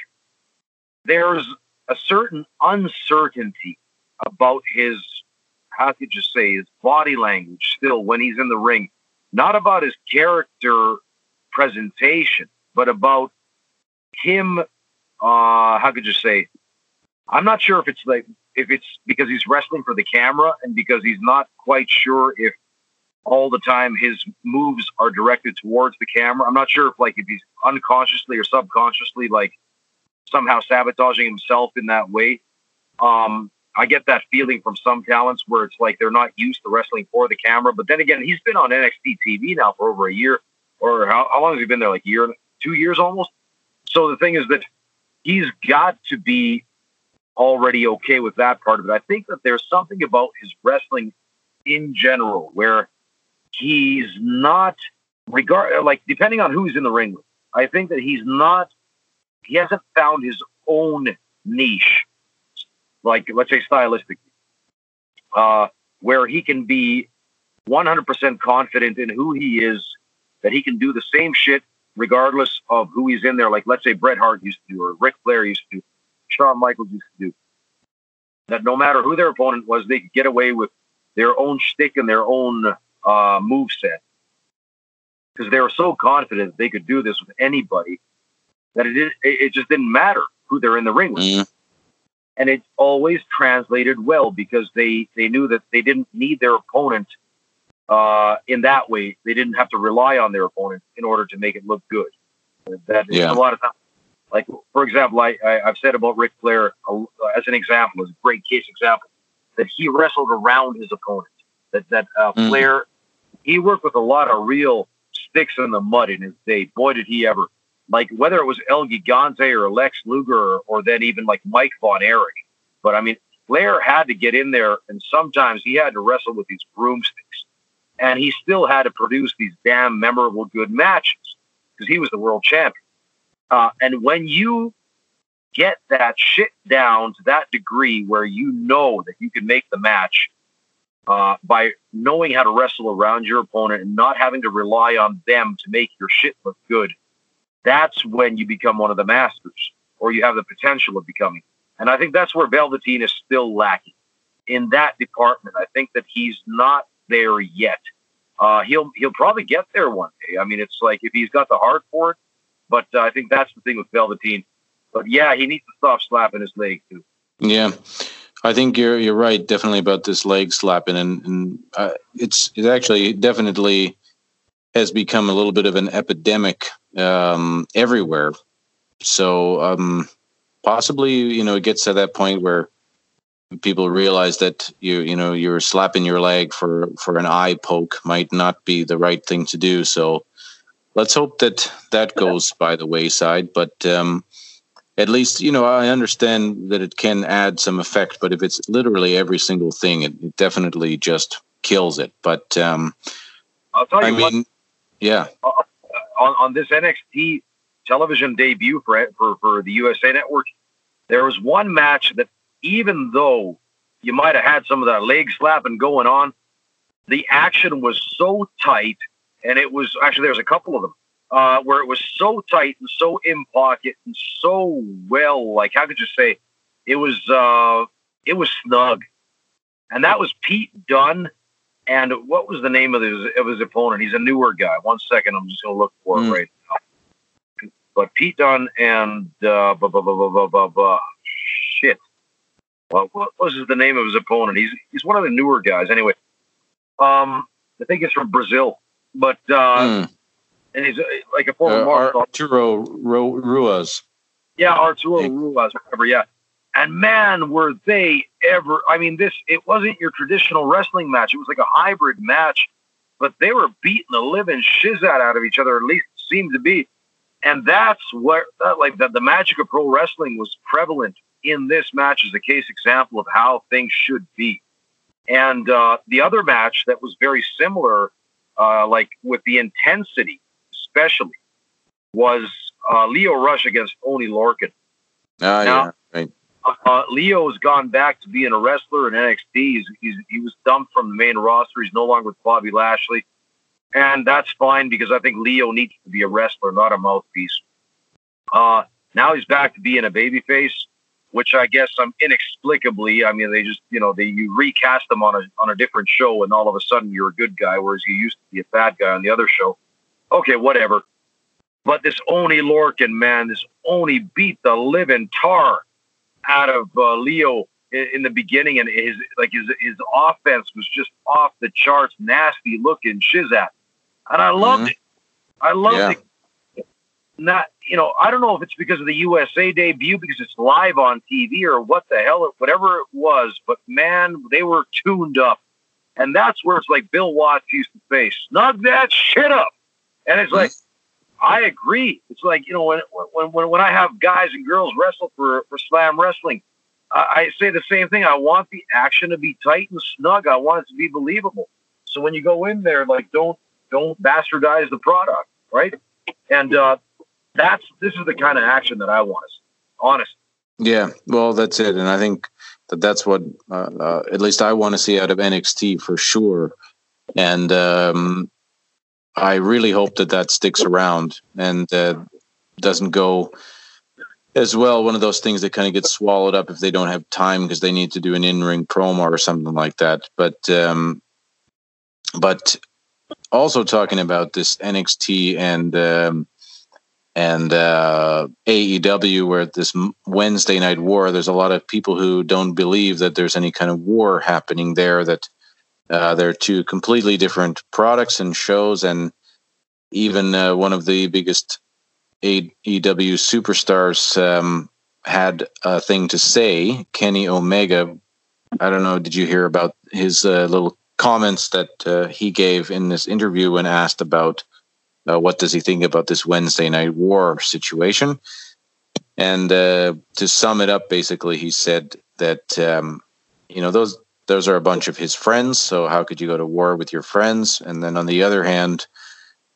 there's a certain uncertainty about his how could you say his body language still when he's in the ring not about his character presentation but about him uh how could you say i'm not sure if it's like if it's because he's wrestling for the camera and because he's not quite sure if all the time his moves are directed towards the camera. I'm not sure if like if he's unconsciously or subconsciously like somehow sabotaging himself in that way. Um, I get that feeling from some talents where it's like they're not used to wrestling for the camera. But then again, he's been on NXT TV now for over a year, or how, how long has he been there? Like a year, two years almost. So the thing is that he's got to be already okay with that part of it. I think that there's something about his wrestling in general where he's not regard like depending on who's in the ring. I think that he's not he hasn't found his own niche, like let's say stylistically, uh, where he can be 100% confident in who he is, that he can do the same shit regardless of who he's in there. Like let's say Bret Hart used to do, or Ric Flair used to do, Shawn Michaels used to do. That no matter who their opponent was, they could get away with their own shtick and their own uh, move set because they were so confident they could do this with anybody that it, did, it just didn't matter who they're in the ring with. Mm. And it always translated well because they, they knew that they didn't need their opponent uh, in that way, they didn't have to rely on their opponent in order to make it look good. That yeah. a lot of times, like for example, I, I have said about Ric Flair uh, as an example, as a great case example, that he wrestled around his opponent. That that uh, mm. Flair, he worked with a lot of real sticks in the mud in his day. Boy, did he ever! Like whether it was El Gigante or Lex Luger or, or then even like Mike Von Erich. But I mean, Flair had to get in there, and sometimes he had to wrestle with these broomsticks and he still had to produce these damn memorable good matches because he was the world champion. Uh, and when you get that shit down to that degree where you know that you can make the match uh, by knowing how to wrestle around your opponent and not having to rely on them to make your shit look good, that's when you become one of the masters or you have the potential of becoming. And I think that's where Velveteen is still lacking in that department. I think that he's not there yet. Uh, he'll he'll probably get there one day. I mean, it's like if he's got the heart for it. But uh, I think that's the thing with Velveteen. But yeah, he needs to stop slapping his leg too. Yeah, I think you're you're right. Definitely about this leg slapping, and, and uh, it's it actually definitely has become a little bit of an epidemic um, everywhere. So um, possibly, you know, it gets to that point where people realize that you you know you're slapping your leg for for an eye poke might not be the right thing to do. So let's hope that that goes by the wayside. But um, at least you know i understand that it can add some effect but if it's literally every single thing it, it definitely just kills it. But um, i'll tell you I mean what, yeah on, on this nxt television debut for, for for the usa network there was one match that even though you might have had some of that leg slapping going on, the action was so tight, and it was actually there's a couple of them uh, where it was so tight and so in pocket and so well, like how could you say, it was uh, it was snug, and that was Pete Dunne. And what was the name of his of his opponent? He's a newer guy. One second, I'm just gonna look for mm. it right now. But Pete Dunne and uh, blah, blah, blah, blah, blah, blah, shit what, what was the name of his opponent? He's he's one of the newer guys. Anyway, um, I think it's from Brazil, but uh, mm. and he's uh, like a former uh, Arturo Ruas. Yeah, Arturo Ruas, whatever. Yeah, and man, were they ever? I mean, this it wasn't your traditional wrestling match. It was like a hybrid match, but they were beating the living shiz out of each other. At least it seemed to be, and that's where that, like the, the magic of pro wrestling was prevalent in this match as a case example of how things should be. And uh, the other match that was very similar, uh, like with the intensity, especially, was uh, Lio Rush against Oney Lorcan. Ah, now, yeah. Uh, Lio has gone back to being a wrestler in NXT. He's, he's, he was dumped from the main roster. He's no longer with Bobby Lashley. And that's fine because I think Lio needs to be a wrestler, not a mouthpiece. Uh, now he's back to being a babyface which I guess I'm inexplicably. I mean, they just you know they you recast them on a on a different show, and all of a sudden you're a good guy, whereas you used to be a bad guy on the other show. Okay, whatever. But this Oney Lorcan man, this Oney beat the living tar out of uh, Lio in, in, the beginning, and his like his his offense was just off the charts, nasty looking shizat, and I loved mm-hmm. it. I loved yeah. it not, you know, I don't know if it's because of the USA debut, because it's live on TV or what the hell, whatever it was, but man, they were tuned up. And that's where it's like Bill Watts used to say, snug that shit up. And it's like, I agree. It's like, you know, when, when, when, when I have guys and girls wrestle for, for slam wrestling, I, I say the same thing. I want the action to be tight and snug. I want it to be believable. So when you go in there, like, don't, don't bastardize the product, right? And, uh, that's this is the kind of action that I want. to see. Honest. Yeah, well, that's it, and I think that that's what uh, uh, at least I want to see out of NXT for sure. And um, I really hope that that sticks around and uh, doesn't go as well. One of those things that kind of gets swallowed up if they don't have time because they need to do an in-ring promo or something like that. But um, but also talking about this NXT and um, and uh, AEW, where this Wednesday night war, there's a lot of people who don't believe that there's any kind of war happening there. That Uh, they're two completely different products and shows, and even uh, one of the biggest AEW superstars um, had a thing to say. Kenny Omega. I don't know. Did you hear about his uh, little comments that uh, he gave in this interview when asked about uh, what does he think about this Wednesday Night War situation? And uh, to sum it up, basically, he said that um, you know those those are a bunch of his friends. So how could you go to war with your friends? And then on the other hand,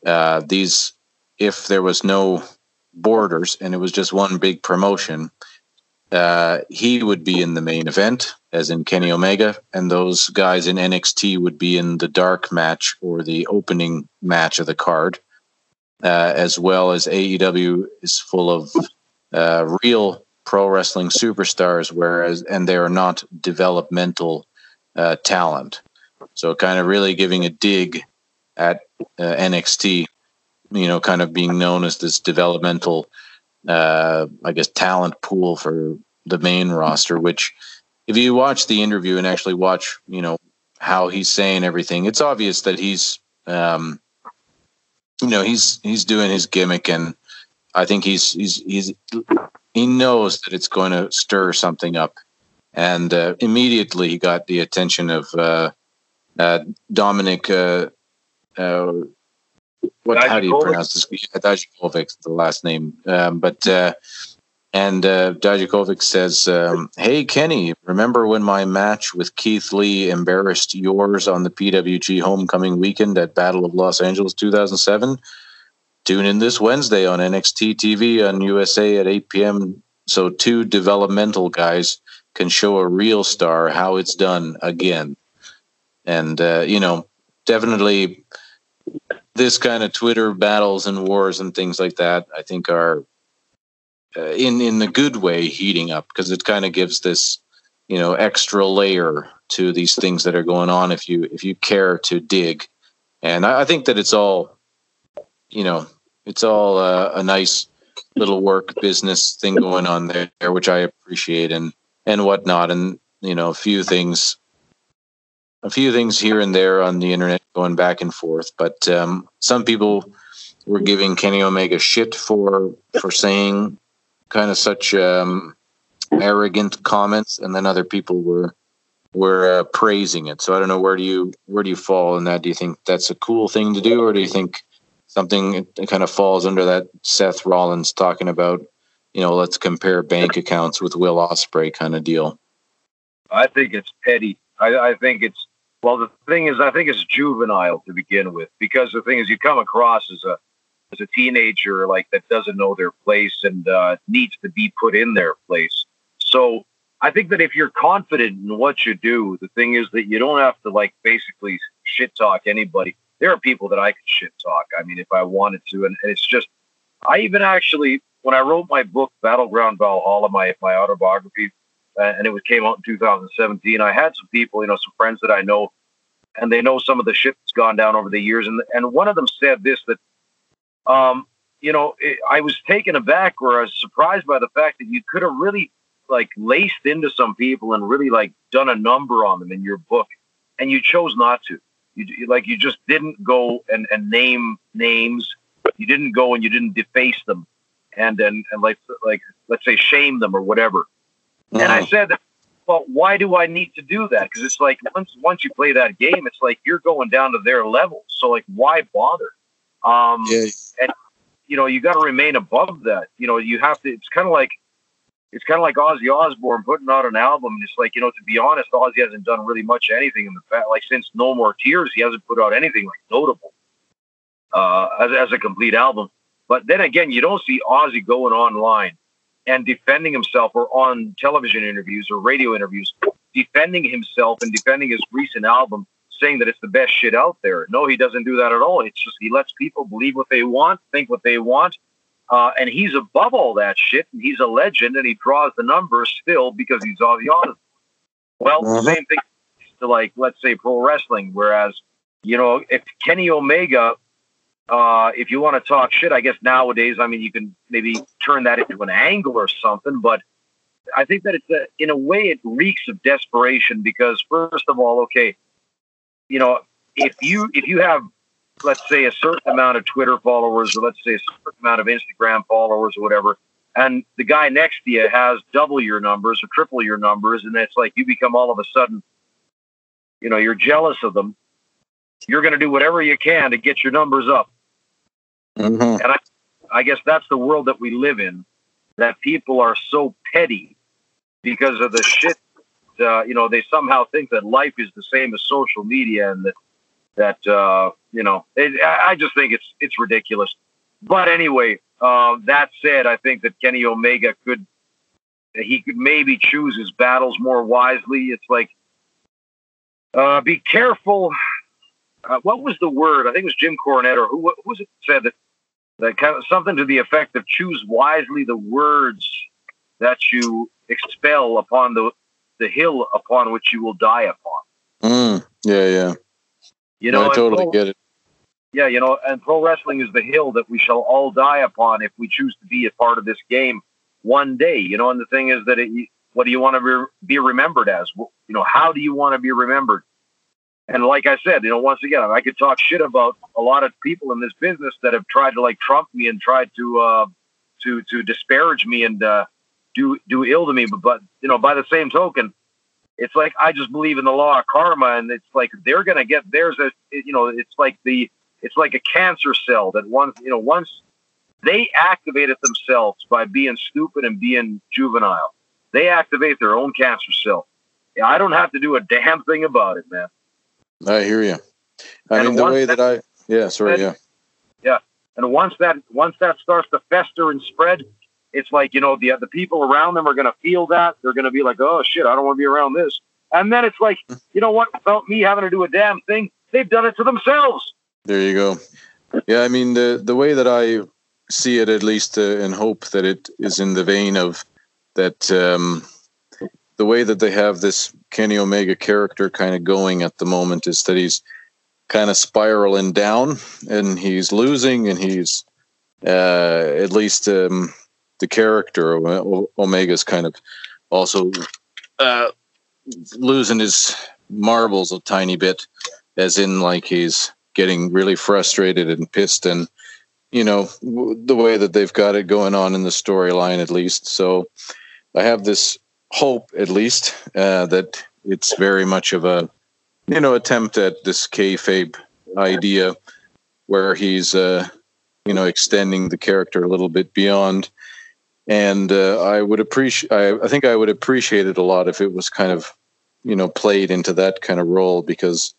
uh, these if there was no borders and it was just one big promotion, uh, he would be in the main event, as in Kenny Omega, and those guys in NXT would be in the dark match or the opening match of the card, uh, as well as AEW is full of uh, real pro wrestling superstars, whereas and they are not developmental uh, talent. So, kind of really giving a dig at uh, NXT, you know, kind of being known as this developmental, uh, I guess, talent pool for the main roster. Which, if you watch the interview and actually watch, you know, how he's saying everything, it's obvious that he's, um, you know, he's he's doing his gimmick, and I think he's he's he's he knows that it's going to stir something up and uh, immediately he got the attention of uh, uh, Dominik. Uh, uh, what? How do you pronounce this? Dijakovic, the last name, um, but. Uh, and uh, Dijakovic says, um, "Hey Kenny, remember when my match with Keith Lee embarrassed yours on the PWG Homecoming weekend at Battle of Los Angeles 2007? Tune in this Wednesday on NXT TV on USA at 8 p.m. So two developmental guys can show a real star how it's done again. And, uh, you know, definitely this kind of Twitter battles and wars and things like that, I think are uh, in, in the good way heating up because it kind of gives this, you know, extra layer to these things that are going on if you, if you care to dig. And I, I think that it's all, you know, it's all uh, a nice little work business thing going on there, which I appreciate. And, and whatnot, and you know a few things, a few things here and there on the internet going back and forth. But um, some people were giving Kenny Omega shit for for saying kind of such um, arrogant comments, and then other people were were uh, praising it. So I don't know where do you where do you fall in that? Do you think that's a cool thing to do, or do you think something kind of falls under that Seth Rollins talking about you know, let's compare bank accounts with Will Ospreay kind of deal? I think it's petty. I, I think it's well. The thing is, I think it's juvenile to begin with because the thing is, you come across as a as a teenager like that doesn't know their place and uh, needs to be put in their place. So I think that if you're confident in what you do, the thing is that you don't have to like basically shit talk anybody. There are people that I could shit talk. I mean, if I wanted to, and, and it's just I even actually when I wrote my book, Battleground Valhalla, my my autobiography, uh, and it was came out in 2017. I had some people, you know, some friends that I know, and they know some of the shit that's gone down over the years. And and one of them said this that, um, you know, it, I was taken aback or I was surprised by the fact that you could have really like laced into some people and really like done a number on them in your book, and you chose not to. You, like you just didn't go and, and name names. You didn't go and you didn't deface them and and, and like like let's say shame them or whatever. And I said, well, why do I need to do that? Because it's like once once you play that game, it's like you're going down to their level. So like, why bother? Um, yeah. And you know, you got to remain above that. You know, you have to. It's kind of like it's kind of like Ozzy Osbourne putting out an album. And it's like you know, to be honest, Ozzy hasn't done really much anything in the past. Like since No More Tears, he hasn't put out anything like notable uh, as as a complete album. But then again, you don't see Ozzy going online and defending himself or on television interviews or radio interviews, defending himself and defending his recent album, saying that it's the best shit out there. No, he doesn't do that at all. It's just he lets people believe what they want, think what they want. Uh, and he's above all that shit. And he's a legend and he draws the numbers still because he's Ozzy Osbourne. Well, uh-huh. same thing to like, let's say pro wrestling. Whereas, you know, if Kenny Omega uh, if you want to talk shit, I guess nowadays, I mean, you can maybe turn that into an angle or something. But I think that it's a, in a way, it reeks of desperation because, first of all, okay, you know, if you if you have let's say a certain amount of Twitter followers, or let's say a certain amount of Instagram followers, or whatever, and the guy next to you has double your numbers or triple your numbers, and it's like you become all of a sudden, you know, you're jealous of them. You're going to do whatever you can to get your numbers up. Mm-hmm. And I, I guess that's the world that we live in. That people are so petty because of the shit. Uh, you know, they somehow think that life is the same as social media, and that that uh, you know, it, I just think it's it's ridiculous. But anyway, uh, that said, I think that Kenny Omega could he could maybe choose his battles more wisely. It's like uh, be careful. Uh, what was the word? I think it was Jim Cornette or who, who was it said that that kind of something to the effect of choose wisely the words that you expel upon the the hill upon which you will die upon. Mm, yeah, yeah. You know, I totally pro, get it. Yeah, you know, and pro wrestling is the hill that we shall all die upon if we choose to be a part of this game one day. You know, and the thing is that it, what do you want to re- be remembered as? You know, how do you want to be remembered? And like I said, you know, once again, I could talk shit about a lot of people in this business that have tried to like trump me and tried to uh, to to disparage me and uh, do do ill to me. But, but you know, by the same token, it's like I just believe in the law of karma, and it's like they're gonna get theirs. You know, it's like the it's like a cancer cell that once you know once they activate it themselves by being stupid and being juvenile, they activate their own cancer cell. I don't have to do a damn thing about it, man. I hear you. I And mean, the way that I, yeah, sorry, yeah. Yeah, and once that once that starts to fester and spread, it's like you know the the people around them are going to feel that they're going to be like, oh shit, I don't want to be around this. And then it's like, you know what? Without me having to do a damn thing, they've done it to themselves. There you go. Yeah, I mean the the way that I see it, at least, uh, and hope that it is in the vein of that. Um, the way that they have this Kenny Omega character kind of going at the moment is that he's kind of spiraling down and he's losing and he's uh, at least um, the character Omega's kind of also uh, losing his marbles a tiny bit, as in like he's getting really frustrated and pissed and you know the way that they've got it going on in the storyline at least. So I have this hope at least uh, that it's very much of a you know attempt at this kayfabe idea where he's uh, you know extending the character a little bit beyond. And uh, I would appreciate I, think I would appreciate it a lot if it was kind of you know played into that kind of role because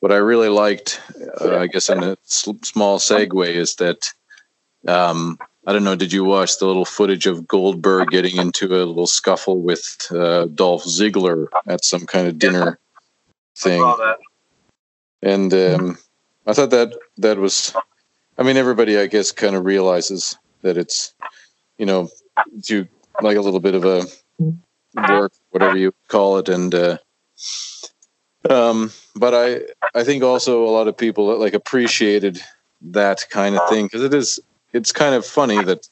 what I really liked uh, I guess in a sl- small segue is that um, I don't know. Did you watch the little footage of Goldberg getting into a little scuffle with uh, Dolph Ziggler at some kind of dinner thing? Saw that. And um, I thought that that was. I mean, everybody, I guess, kind of realizes that it's, you know, you like a little bit of a work, whatever you call it, and. Uh, um, but I, I think also a lot of people like appreciated that kind of thing because it is it's kind of funny that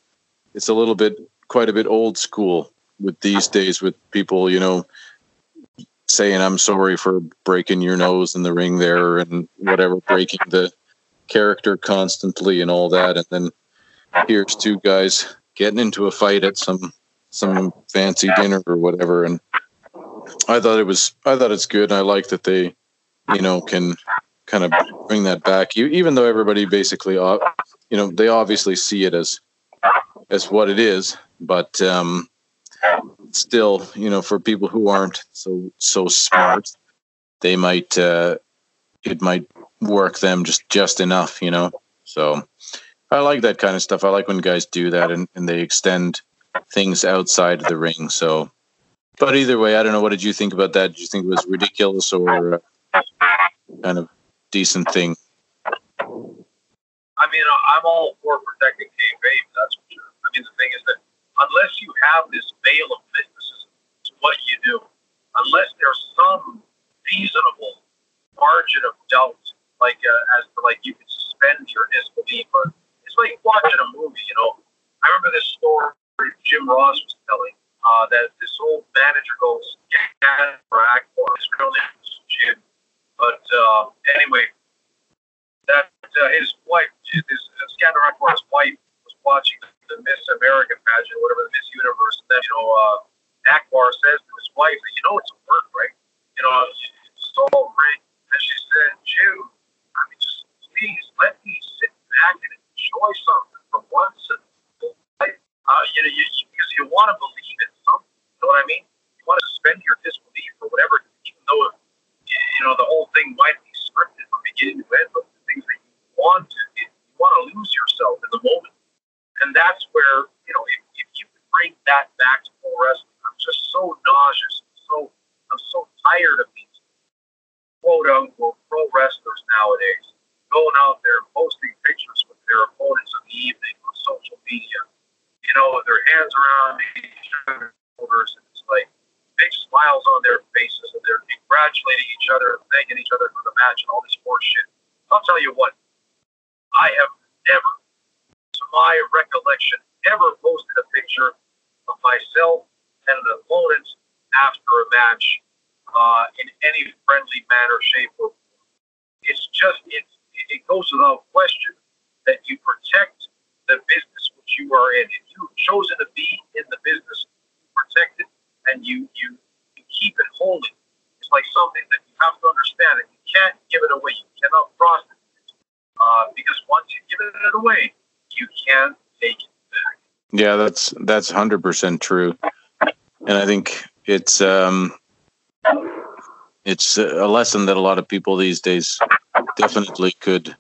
it's a little bit quite a bit old school with these days with people you know saying i'm sorry for breaking your nose in the ring there and whatever breaking the character constantly and all that. And then here's two guys getting into a fight at some some fancy dinner or whatever. And i thought it was i thought it's good. And i like that they you know can kind of bring that back. You even though everybody basically you know they obviously see it as as what it is but um still you know for people who aren't so so smart they might uh it might work them just just enough you know? So i like that kind of stuff. I like when guys do that and, and they extend things outside of the ring so. But either way i don't know. What did you think about that? Did you think it was ridiculous or uh, kind of decent thing I mean, I'm all for protecting kayfabe. That's for sure. I mean, the thing is that unless you have this veil of mysticism, to what you do, unless there's some reasonable margin of doubt, like uh, as to like you can suspend your disbelief, but it's like watching a movie. You know, I remember this story Jim Ross was telling uh, that this old manager goes, "Yeah, Akbar." His real name was Jim, but uh, anyway, that uh, his wife, his uh, Skandor Akbar's wife, was watching the Miss America pageant, whatever the Miss Universe. And then you know, uh, Akbar says to his wife, "You know, it's a work, right? You know, it's so great." And she said, "Jude, I mean, just please let me sit back and enjoy something for once." Uh, you know, you, because you want to believe in something. You know what I mean? You want to suspend your disbelief or whatever, even though you know the whole thing might be scripted from beginning to end. But the things that you want to, you want to lose yourself in the moment, and that's where you know if, if you can bring that back to pro wrestling, I'm just so nauseous. So I'm so tired of these quote unquote pro wrestlers nowadays going out there posting pictures with their opponents of the evening on social media you know, with their hands around each other's shoulders, and it's like big smiles on their faces, and they're congratulating each other, thanking each other for the match, and all this horse shit. I'll tell you what, I have never, to my recollection, ever posted a picture of myself and an opponent after a match uh, in any friendly manner, shape, or form. It's just, it's, it goes without question that you protect the business which you are in. If you've chosen to be in the business, you protect it, and you, you, you keep it holy. It's like something that you have to understand that you can't give it away. You cannot prostitute it. Uh, because once you give it away, you can't take it back. Yeah, that's that's hundred percent true, and I think it's um, it's a lesson that a lot of people these days definitely could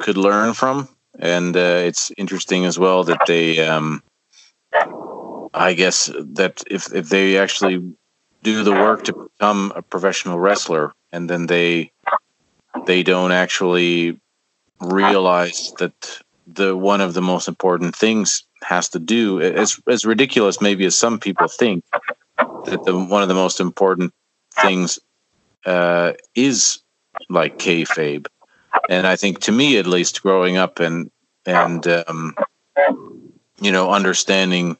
could learn from and uh, it's interesting as well that they um, i guess that if if they actually do the work to become a professional wrestler and then they they don't actually realize that the one of the most important things has to do as as ridiculous maybe as some people think that the one of the most important things uh, is like kayfabe. And I think to me at least, growing up and and um, you know understanding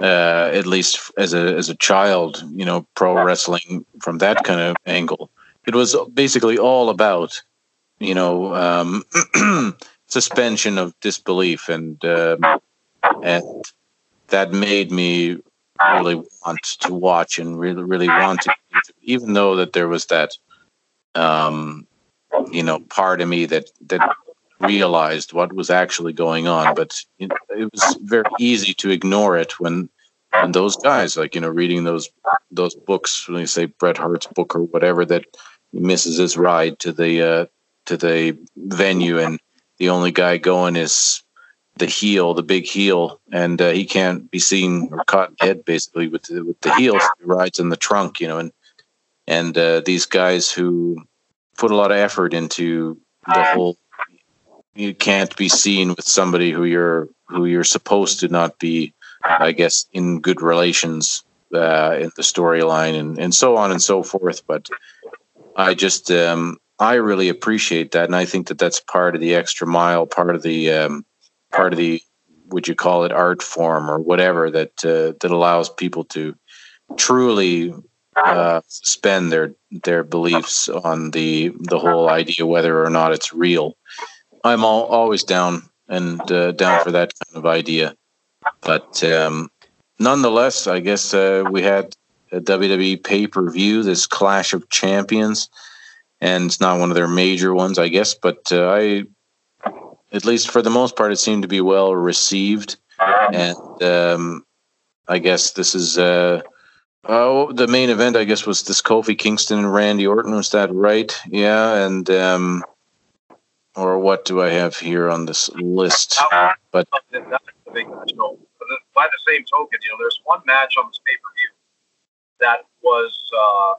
uh, at least as a as a child, you know, pro wrestling from that kind of angle, it was basically all about you know um, suspension of disbelief and um, and that made me really want to watch and really really want to even though that there was that um, you know part of me that that realized what was actually going on. But it, was very easy to ignore it when when those guys like you know reading those those books when you say Bret Hart's book or whatever that misses his ride to the uh, to the venue and the only guy going is the heel, the big heel, and uh, he can't be seen or caught dead basically with the, with the heel. He rides in the trunk, you know, and and uh, these guys who put a lot of effort into the whole. You can't be seen with somebody who you're who you're supposed to not be, I guess, in good relations uh, in the storyline and and so on and so forth. But I just um, I really appreciate that, and I think that that's part of the extra mile, part of the um, part of the would you call it art form or whatever that uh, that allows people to truly uh, suspend their their beliefs on the the whole idea whether or not it's real. I'm all, always down and uh, down for that kind of idea, but um, nonetheless, I guess uh, we had a WWE pay per view, this Clash of Champions, and it's not one of their major ones, I guess, but uh, I, at least for the most part, it seemed to be well received, and um, I guess this is uh, Oh, the main event, I guess, was this Kofi Kingston and Randy Orton. Was that right? Yeah, and um, or what do I have here on this list? But that's the big match. So, by the same token, you know, there's one match on this pay per view that was uh,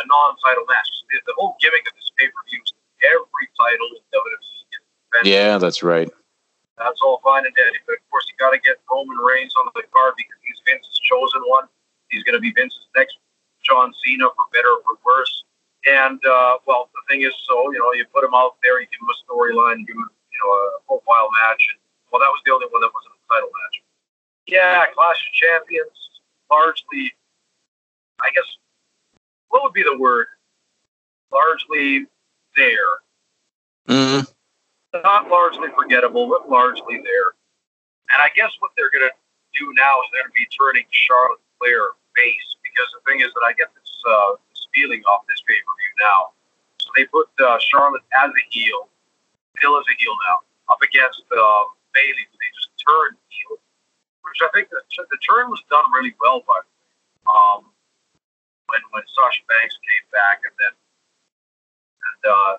a non-title match. The whole gimmick of this pay per view is every title in WWE Yeah, that's right. That's all fine and dandy, but of course you got to get Roman Reigns on the card because he's Vince's chosen one He's going to be Vince's next John Cena for better or for worse. And uh, well, the thing is, so you know, you put him out there, you give him a storyline, you give him you know a profile match, and well, that was the only one that wasn't a title match. Yeah, Clash of Champions, largely, I guess, what would be the word? largely there. Mm, Not largely forgettable, but largely there. And I guess what they're going to do now is they're going to be turning Charlotte Flair face because the thing is that I get this, uh, this feeling off this pay per view now. So they put uh, Charlotte as a heel, still as a heel now, up against uh, Bayley, who they just turned heel, which I think the, the turn was done really well by when when Sasha Banks came back, and then and uh,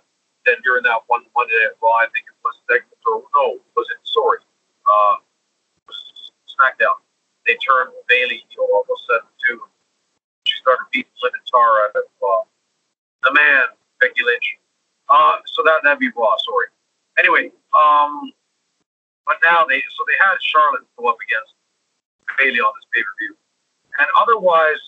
then during that one Monday Night Raw, I think it was segment or no, was it sorry, uh, SmackDown. They turned Bayley heel all of a sudden too. She started beating Lynn and Tara out of uh, the man Becky Lynch. Uh, so that that'd be Raw. Sorry. Anyway, um, but now they so they had Charlotte go up against Bayley on this pay per view, and otherwise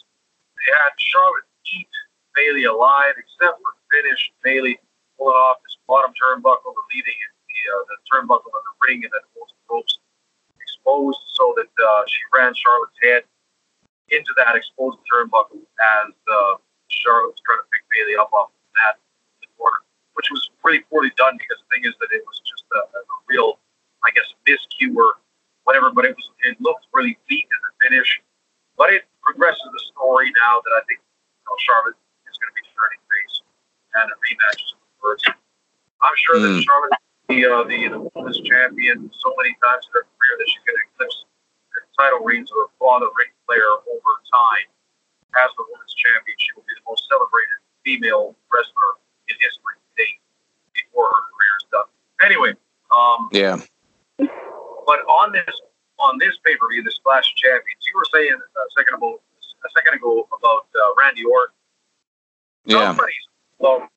they had Charlotte eat Bayley alive, except for finish Bayley pulling off this bottom turnbuckle, the leading the uh, the turnbuckle in the ring, and then both ropes exposed so that uh, she ran Charlotte's head into that exposed turnbuckle as uh, Charlotte was trying to pick Bayley up off the mat corner, which was really poorly done because the thing is that it was just a, a real, I guess, miscue or whatever, but it was it looked really weak in the finish. But it progresses the story now that I think you know, Charlotte is going to be turning face and a rematch is the works. I'm sure that Hmm. Charlotte will be uh, the, the women's champion so many times in her career that she's going to eclipse the title reigns of her father, Ric Flair, over time. As the women's champion, she will be the most celebrated female wrestler in history to date before her career is done. Anyway, um, yeah. but on this on this pay per view, the Clash Champions, you were saying a second ago, a second ago about uh, Randy Orton. Yeah. Somebody's well,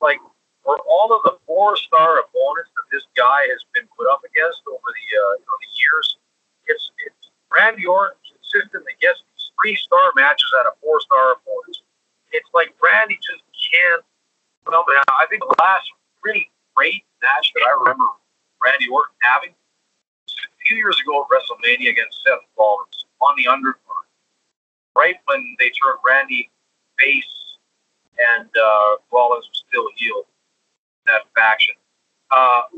like for all of the four star opponents that this guy has been put up against over the uh, you know the years, it's it's Randy Orton consistently gets these three star matches out of four star opponents. It's like Randy just can't. Well, I think the last really great match that I remember Randy Orton having few years ago at WrestleMania against Seth Rollins on the undercard. Right when they turned Randy face and uh, Rollins was still heel that faction. Uh,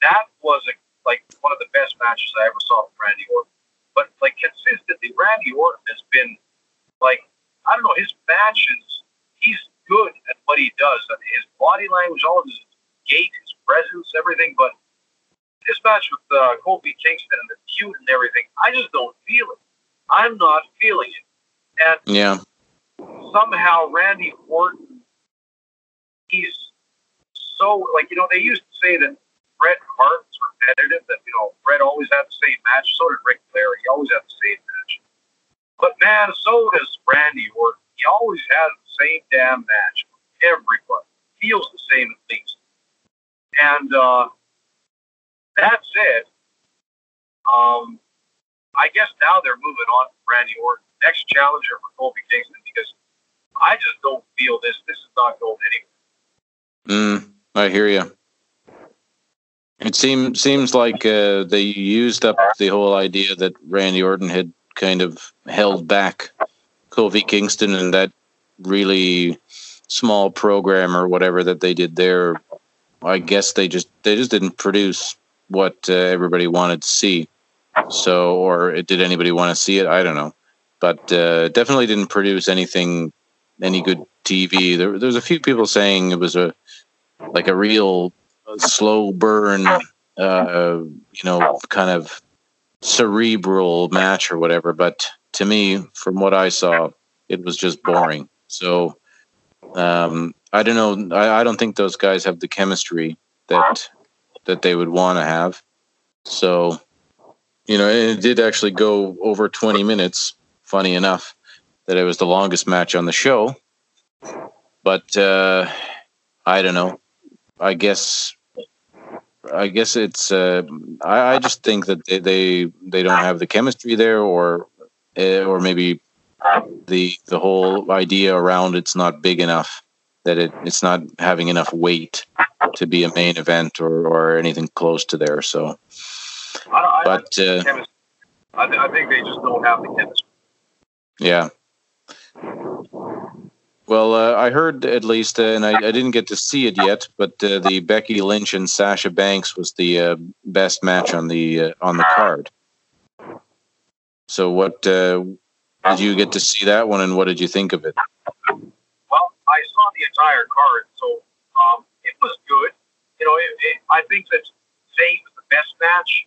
that was a, like one of the best matches I ever saw from Randy Orton. But like consistently, Randy Orton has been like I don't know his matches. He's good at what he does. His body language, all of his gait, his presence, everything. But this match with uh, Kofi Kingston and the feud and everything, I just don't feel it. I'm not feeling it. And Yeah. somehow Randy Orton, he's so like you know they used to say that Bret Hart was repetitive. That you know Bret always had the same match. So did Ric Flair. He always had the same match. But man, so does Randy Orton. He always has the same damn match. Everybody feels the same at least. And uh, that said, um, I guess now they're moving on Randy Orton, next challenger for Kofi Kingston, because I just don't feel this. This is not going anywhere. Mm, I hear you. It seems seems like uh, they used up the whole idea that Randy Orton had kind of held back Kofi Kingston and that really small program or whatever that they did there. I guess they just they just didn't produce what uh, everybody wanted to see. So, or did anybody want to see it? I don't know, but uh, definitely didn't produce anything, any good TV. There, there's a few people saying it was a like a real slow burn, uh, you know, kind of cerebral match or whatever. But to me, from what I saw, it was just boring. So um, I don't know. I, I don't think those guys have the chemistry that that they would want to have. So you know, it did actually go over 20 minutes. Funny enough, that it was the longest match on the show. But uh, I don't know. I guess I guess it's. Uh, I, I just think that they, they they don't have the chemistry there, or uh, or maybe the the whole idea around it's not big enough that it it's not having enough weight to be a main event or or anything close to there. So, I, I, but uh. I, th- I think they just don't have the chemistry. yeah. Well, uh, I heard at least, uh, and I, I, didn't get to see it yet, but uh, the Becky Lynch and Sasha Banks was the uh, best match on the uh, on the card. So, what uh, did you get to see that one, and what did you think of it? Well, I saw the entire card, so um, was good. You know, it, it, I think that say was the best match.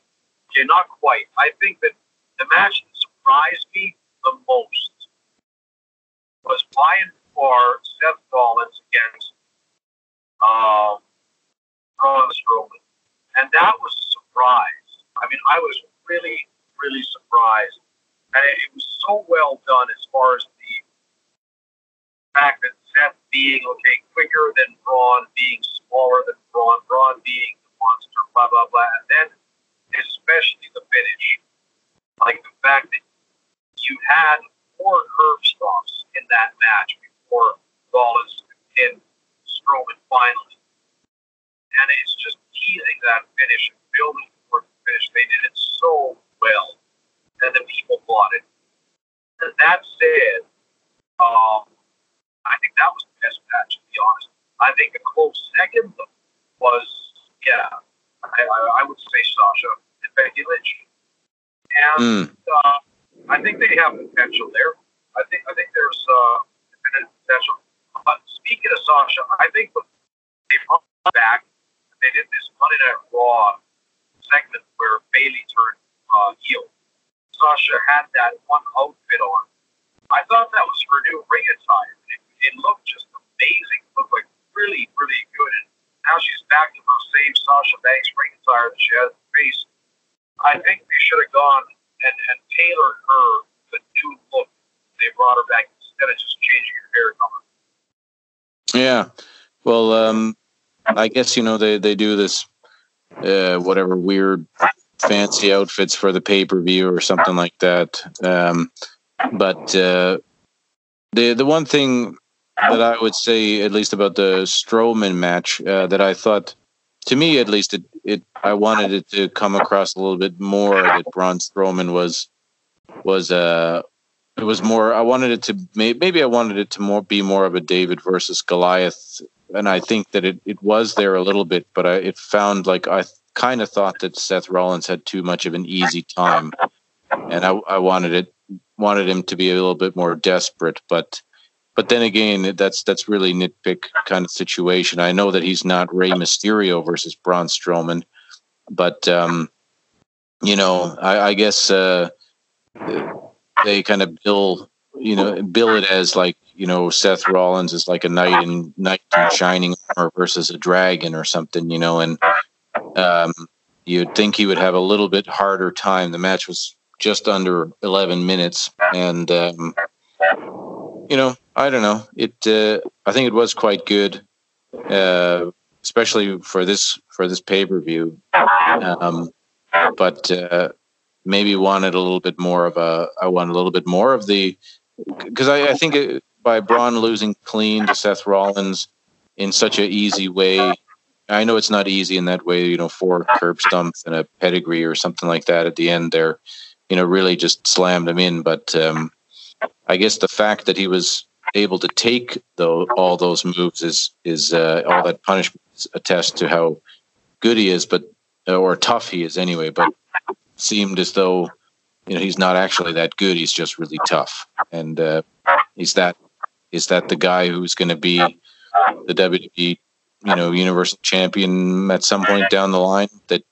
Okay, not quite. I think that the match that surprised me the most was Brian far Seth Rollins against um, Braun Strowman, and that was a surprise. I mean, I was really, really surprised, and it, it was so well done as far as the fact that Seth being okay quicker than Braun, being smaller than Braun, Braun being the monster, blah blah blah, and then especially the finish, like the fact that you had four curb stomps in that match before Rollins pinned Strowman finally. And it's just teasing that finish and building towards the finish. They did it so well. And the people bought it. And that said, um, I think that was the best match, to be honest. I think a close second was, yeah, I, I, I would say Sasha and Becky Lynch. And mm. uh, I think they have potential there. I think I think there's uh, potential. But speaking of Sasha, I think they brought back. They did this Monday Night Raw segment where Bayley turned uh, heel. Sasha had that one outfit on. I thought that was her new ring attire. It, it looked just amazing. It looked like really, really good. And now she's back to her same Sasha Banks ring attire that she had in the face. I think they should have gone and, and tailored her the new look. They brought her back instead of just changing her hair color. Yeah. Well, um, I guess you know they they do this uh, whatever weird fancy outfits for the pay per view or something like that. Um, but uh, the the one thing that I would say, at least about the Strowman match, uh, that I thought, to me at least, it, it I wanted it to come across a little bit more that Braun Strowman was was uh it was more i wanted it to maybe i wanted it to more be more of a david versus goliath and i think that it, it was there a little bit but i it found like i kind of thought that seth rollins had too much of an easy time and i, I wanted it wanted him to be a little bit more desperate but but then again that's that's really nitpick kind of situation. I know that he's not Rey mysterio versus braun strowman but um you know i, I guess uh they kind of bill you know bill it as like you know Seth Rollins is like a knight in knight in shining armor versus a dragon or something you know and um, you'd think he would have a little bit harder time. The match was just under 11 minutes and um, you know I don't know it uh, I think it was quite good uh, especially for this for this pay-per-view um, but uh, maybe wanted a little bit more of a I want a little bit more of the because I, I, think it, by Braun losing clean to Seth Rollins in such an easy way. I know it's not easy in that way, you know, four curb stomps and a pedigree or something like that at the end there, you know, really just slammed him in. But um, I guess the fact that he was able to take though all those moves is is uh, all that punishment attests to how good he is, but or tough he is anyway. But seemed as though you know he's not actually that good. He's just really tough, and uh, he's that is that the guy who's going to be the WWE you know Universal Champion at some point down the line. That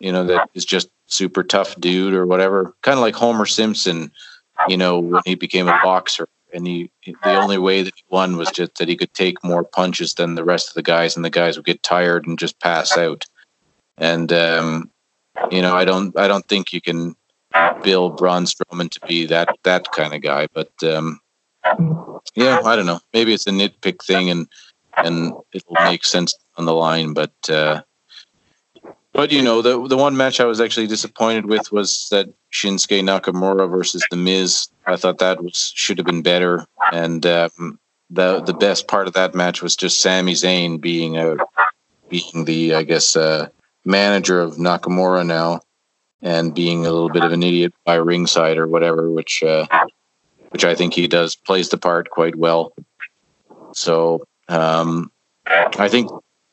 you know that is just super tough dude or whatever. Kind of like Homer Simpson, you know, when he became a boxer. And he, the only way that he won was just that he could take more punches than the rest of the guys, and the guys would get tired and just pass out. And um, you know, I don't I don't think you can bill Braun Strowman to be that that kind of guy. But um, yeah, I don't know. Maybe it's a nitpick thing, and and it'll make sense on the line. But uh, but you know, the the one match I was actually disappointed with was that Shinsuke Nakamura versus The Miz. I thought that was should have been better, and um, the the best part of that match was just Sami Zayn being a being the I guess. Uh, manager of Nakamura now and being a little bit of an idiot by ringside or whatever, which uh, which I think he does plays the part quite well. So um, I think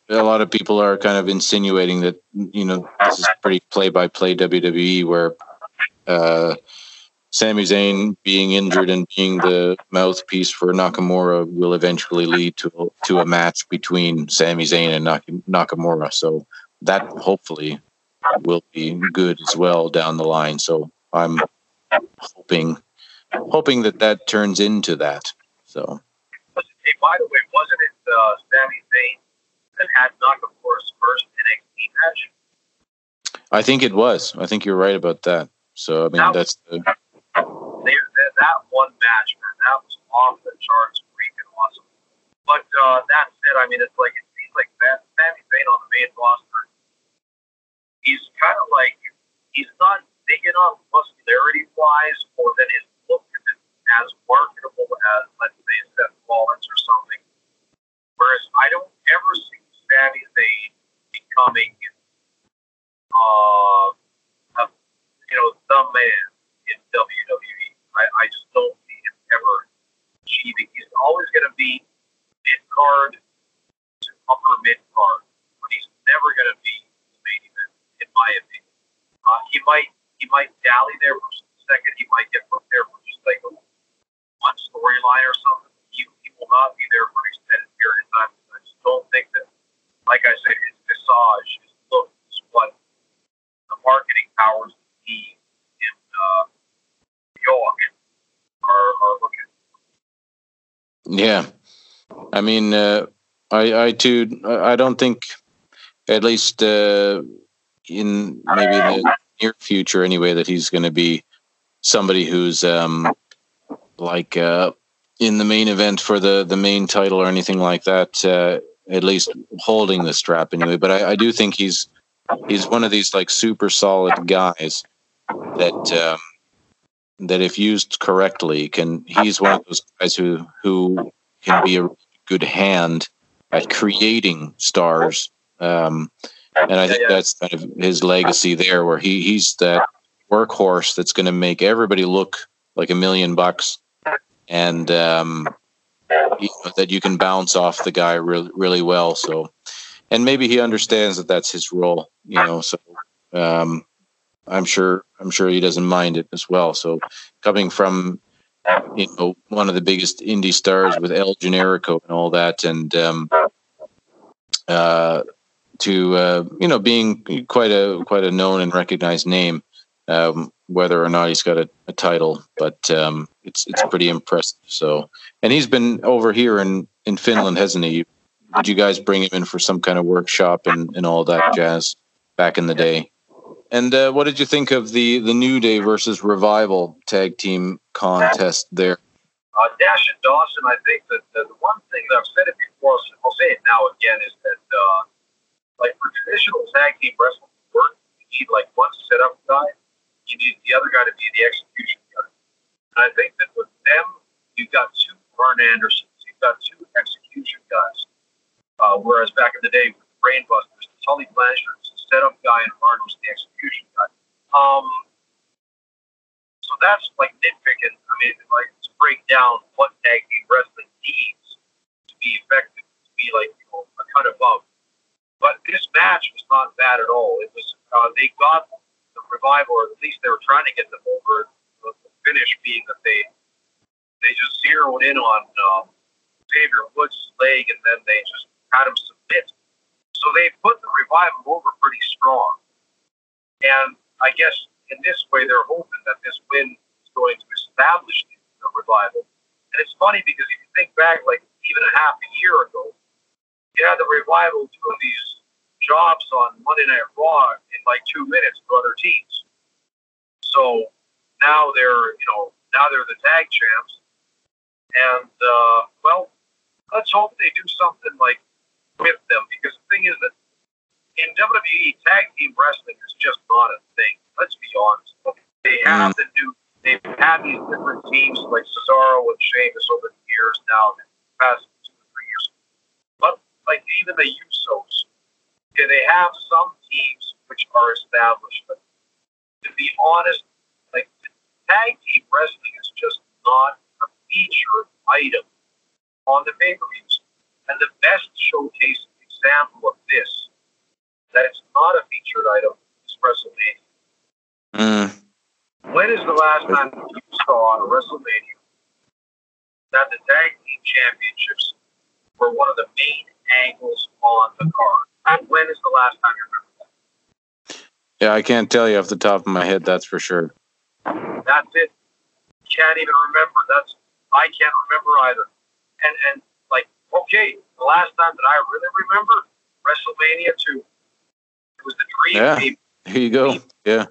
a lot of people are kind of insinuating that you know this is pretty play by play WWE where uh, Sami Zayn being injured and being the mouthpiece for Nakamura will eventually lead to to a match between Sami Zayn and Nakamura. So that hopefully will be good as well down the line. So I'm hoping hoping that that turns into that. So. Hey, by the way, wasn't it uh, Sami Zayn that had Nakamura's first NXT match? I think it was. I think you're right about that. So I mean, that that's the. that, that one match, man, that was off the charts, freaking awesome. But uh, that said, I mean, it's like it seems like Sami Zayn on the main roster. He's kind of like he's not big enough muscularity wise, or that his look isn't as marketable as, let's say, Seth Rollins or something. Whereas I don't ever see Sami Zayn becoming, uh, a, you know, the man in WWE. I, I just don't see him ever achieving. He's always going to be mid card to upper mid card, but he's never going to be the main event, in my opinion. Uh, he might he might dally there for a second. He might get put there for just like a one storyline or something. He, he will not be there for an extended period of time. I just don't think that, like I said, his visage, his look is what the marketing powers the in uh, New York are, are looking. Yeah, I mean, uh, I I too I don't think at least uh, in maybe the near future anyway that he's going to be somebody who's um, like uh, in the main event for the the main title or anything like that. Uh, at least holding the strap anyway. But I, I, do think he's he's one of these like super solid guys that um, that if used correctly can. He's one of those guys who who can be a good hand at creating stars. Um, and I think that's kind of his legacy there, where he he's that workhorse that's going to make everybody look like a million bucks, and um, you know, that you can bounce off the guy really really well. So, and maybe he understands that that's his role, you know. So, um, I'm sure I'm sure he doesn't mind it as well. So, coming from you know one of the biggest indie stars with El Generico and all that, and um, uh, to uh, you know being quite a quite a known and recognized name, um, whether or not he's got a, a title, but um, it's it's pretty impressive. So, and he's been over here in in Finland, hasn't he? Did you guys bring him in for some kind of workshop and, and all that jazz back in the day? And uh, what did you think of the the New Day versus Revival tag team contest there? Uh, Dash and Dawson, I think that the, one thing that I've said it before, I'll say it now again, is that uh, like for traditional tag team wrestling work, you need like one setup guy, you need the other guy to be the execution I think that with them, you've got two Arn Andersons, you've got two execution guys. Uh, whereas back in the day with the Brainbusters, Tully Blanchard was the setup guy and Arn was the execution guy. Um, so that's like nitpicking. I mean, like to break down what tag team wrestling needs to be effective, to be like you know, a cut above but this match was not bad at all. It was uh, they got the revival, or at least they were trying to get them over. Finish being that they they just zeroed in on um, Xavier Woods' leg, and then they just had him submit. So they put the revival over pretty strong. And I guess in this way, they're hoping that this win is going to establish the, revival. And it's funny because if you think back, like even a half a year ago, you had the revival doing these jobs on Monday Night Raw in like two minutes for other teams. So now they're, you know, now they're the tag champs. And, uh, well, let's hope they do something like with them because the thing is that in WWE, tag team wrestling is just not a thing. Let's be honest. They have mm. to do, they've had these different teams like Cesaro and Sheamus over the years now, the past two or three years. But like even the Usos. Okay, they have some teams which are established, but to be honest, tag team wrestling is just not a featured item on the pay per views. And the best showcase example of this, that it's not a featured item, is WrestleMania. Mm. When is the last time you saw on WrestleMania that the tag team championships were one of the main angles on the card? And when is the last time you remember that? Yeah, I can't tell you off the top of my head. That's for sure. That's it. Can't even remember. That's I can't remember either. And and like okay, the last time that I really remember WrestleMania two. It was the Dream Yeah. Team Here you go. Yeah,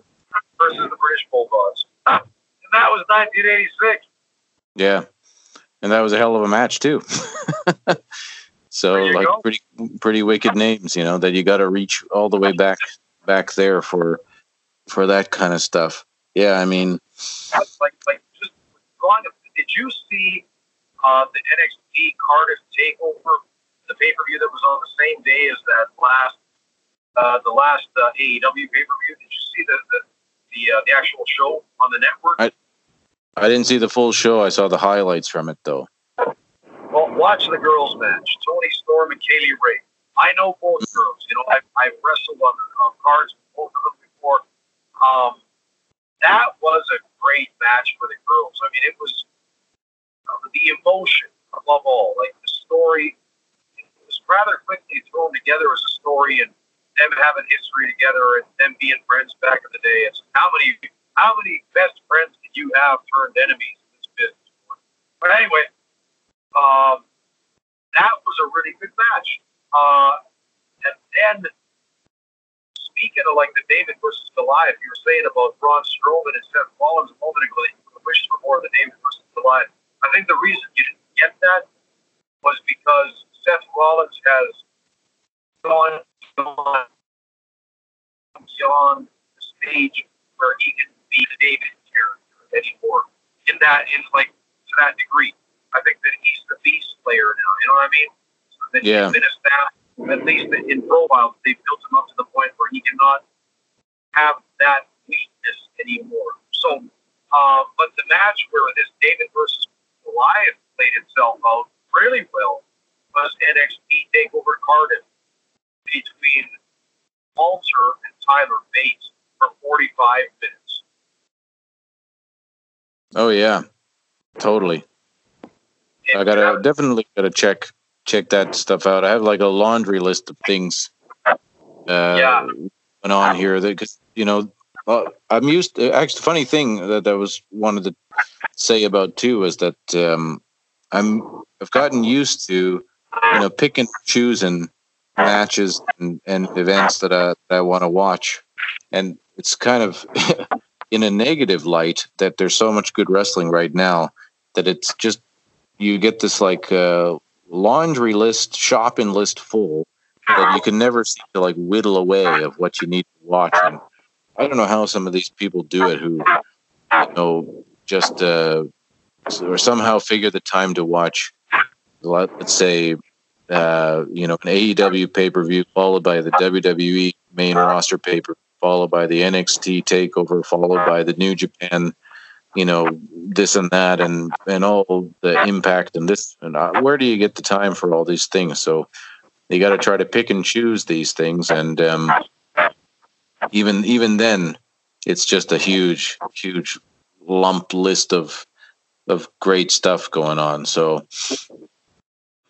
versus the British Bulldogs. And that was 1986. yeah, and that was a hell of a match too. so like go. pretty pretty wicked names, you know, that you got to reach all the way back back there for for that kind of stuff. Yeah, I mean, Like like just drawing. Did you see uh, the NXT Cardiff Takeover, the pay per view that was on the same day as that last uh, the last uh, AEW pay per view? Did you see the the the, uh, the actual show on the network? I- I didn't see the full show. I saw the highlights from it though. Well, watch the girls' match. Toni Storm and Kay Lee Ray. I know both girls. You know, I've, I've wrestled on, on cards with both of them before. Um, that was a great match for the girls. I mean, it was uh, the emotion above all. Like the story, it was rather quickly thrown together as a story, and them having history together and them being friends back in the day. It's how many how many best friends can you have turned enemies in this business? But anyway, um, that was a really good match. Uh, and then, speaking of like the David versus Goliath, you were saying about Braun Strowman and Seth Rollins a moment ago that you wish for more of the David versus Goliath. I think the reason you didn't get that was because Seth Rollins has gone beyond, beyond the stage where he can be the David character anymore. In that, in like to that degree, I think that he's the beast player now. You know what I mean? So that Yeah. he's been established, at least in profile, they've built him up to the point where he cannot have that weakness anymore. So, uh, but the match where this David versus Goliath played itself out really well was NXT Takeover Cardiff between Walter and Tyler Bates for 45 minutes. Oh yeah, totally. And I gotta definitely gotta check check that stuff out. I have like a laundry list of things uh, Yeah. went on here that because you know uh, I'm used. To, actually, funny thing that I was wanted to say about too is that um, I'm I've gotten used to you know picking and choosing matches and, and events that I that I want to watch, and it's kind of in a negative light that there's so much good wrestling right now that it's just you get this like uh, laundry list, shopping list full that you can never seem to like whittle away of what you need to watch. And I don't know how some of these people do it who, you know, just uh, or somehow figure the time to watch. let- Let's say, uh, you know, an AEW pay per view followed by the WWE main roster paper, followed by the NXT takeover, followed by the New Japan you know this and that and and all the impact and this and where do you get the time for all these things? So you got to try to pick and choose these things and um even even then it's just a huge huge lump list of of great stuff going on. So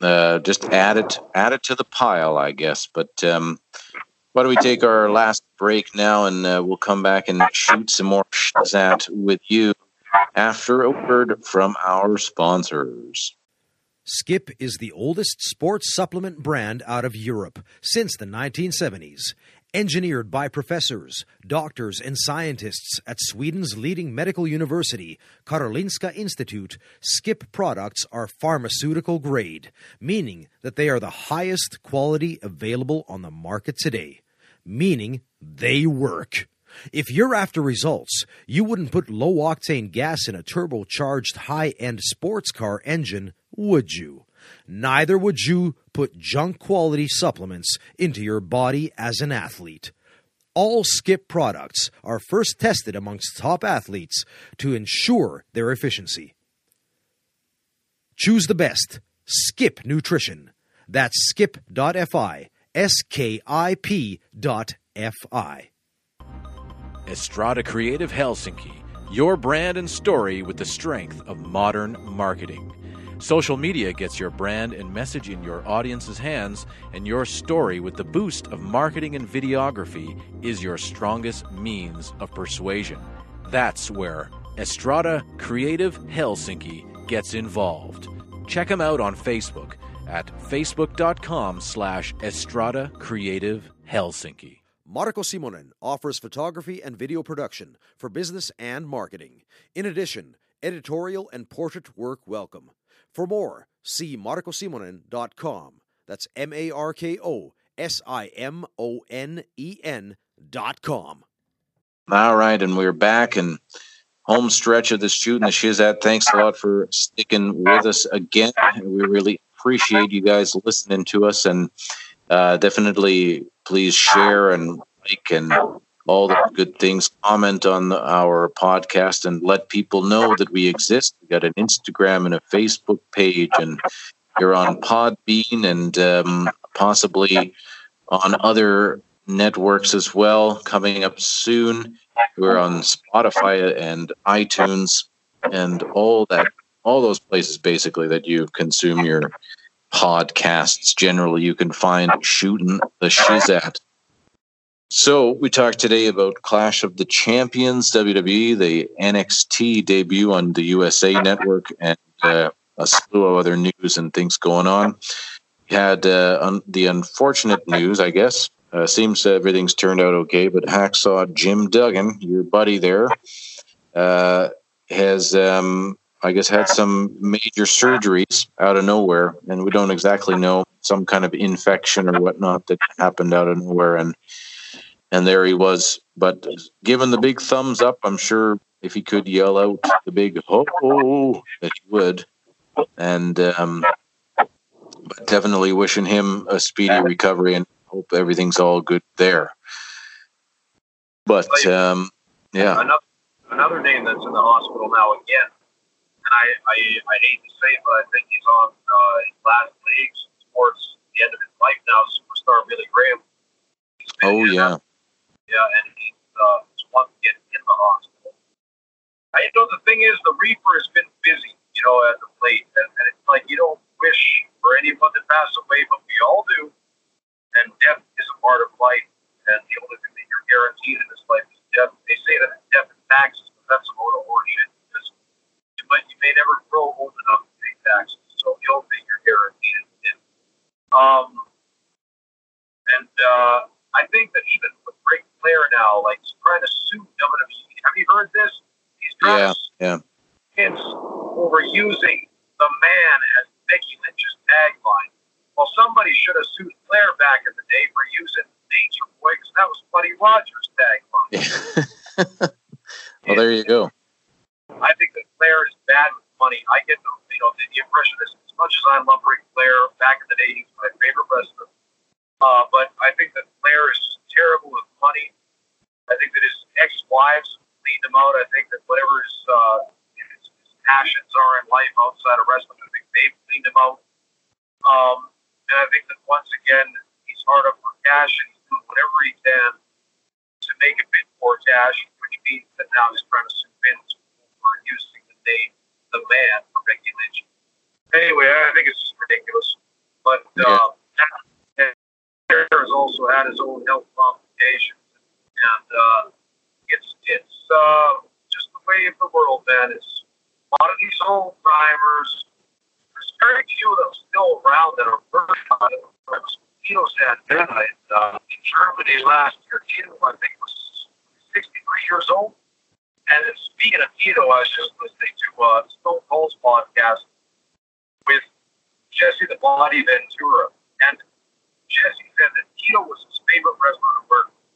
uh just add it add it to the pile i guess. But um why don't we take our last break now and uh, we'll come back and shoot some more Shazat with you after a word from our sponsors. Skip is the oldest sports supplement brand out of Europe since the 1970s. Engineered by professors, doctors, and scientists at Sweden's leading medical university, Karolinska Institute, Skip products are pharmaceutical grade, meaning that they are the highest quality available on the market today, meaning they work. If you're after results, you wouldn't put low octane gas in a turbocharged high end sports car engine, would you? Neither would you put junk quality supplements into your body as an athlete. All Skip products are first tested amongst top athletes to ensure their efficiency. Choose the best. Skip Nutrition. That's skip.fi, S K I P dot F I. Estrada Creative Helsinki, your brand and story with the strength of modern marketing. Social media gets your brand and message in your audience's hands, and your story with the boost of marketing and videography is your strongest means of persuasion. That's where Estrada Creative Helsinki gets involved. Check them out on Facebook at facebook.com slash Estrada Creative Helsinki. Marko Simonen offers photography and video production for business and marketing. In addition, editorial and portrait work welcome. For more, see markosimonen.com. That's M A R K O S I M O N E N dot com. All right, and we're back and home stretch of the shoot and the Shizat. Thanks a lot for sticking with us again. We really appreciate you guys listening to us and uh, definitely please share and like and all the good things. Comment on the, our podcast and let people know that we exist. We got an Instagram and a Facebook page, and you're on Podbean and um, possibly on other networks as well. Coming up soon, we're on Spotify and iTunes and all that, all those places basically that you consume your podcasts. Generally, you can find shooting the shiz at. So we talked today about Clash of the Champions, WWE, the NXT debut on the USA Network, and uh, a slew of other news and things going on. We had uh, un- the unfortunate news, I guess. Uh, seems everything's turned out okay, but Hacksaw Jim Duggan, your buddy there, uh, has, um, I guess, had some major surgeries out of nowhere, and we don't exactly know some kind of infection or whatnot that happened out of nowhere, and and there he was. But given the big thumbs up, I'm sure if he could yell out the big ho, ho that he would. And um, but definitely wishing him a speedy recovery and hope everything's all good there. But um, yeah, Another, another name that's in the hospital now again, and I, I, I hate to say but I think he's on uh, his last legs towards the end of his life now. Superstar Billy Graham. Oh yeah, yeah, and he's uh, to get in the hospital. I know the thing is, the Reaper has been busy, you know, at the plate, and, and it's like you don't wish for anyone to pass away, but we all do. And death is a part of life, and the only thing that you're guaranteed in this life is death. They say that death and taxes, but that's a load of horseshit because you may never grow old enough to pay taxes. So the only thing you're guaranteed is death. Um, and uh, I think that even with Ric Flair now, like he's trying to sue WWE. Have you heard this? He's trying yeah, to yeah. Vince over using the man as Becky Lynch's tagline. Well, somebody should have sued Flair back in the day for using Nature Boy because that was Buddy Rogers' tagline. well, there you go. I think that Flair is money. I get the you know the, the impression as much as I love Ric Flair back in the day, he was my favorite wrestler. Uh, but I think that Flair is just terrible with money. I think that his ex-wives cleaned him out. I think that whatever his, uh, his, his passions are in life outside of wrestling, I think they've cleaned him out. Um, and I think that once again, he's hard up for cash and he's doing whatever he can to make a bit more cash, which means that now he's trying to sue Vince for using the name The Man for Becky Lynch. Anyway, I think it's just ridiculous. But uh, Flair has also had his own health complications, and uh, it's it's uh, just the way of the world, man. It's a lot of these old timers. There's very few of them still around that are versatile. Tito Santana in, uh, in Germany last year. Tito, I think, was 63 years old. And speaking of Tito, I was just listening to uh, Stone Cold's podcast with Jesse the Body Ventura, and Jesse said that Tito was his favorite wrestler to work with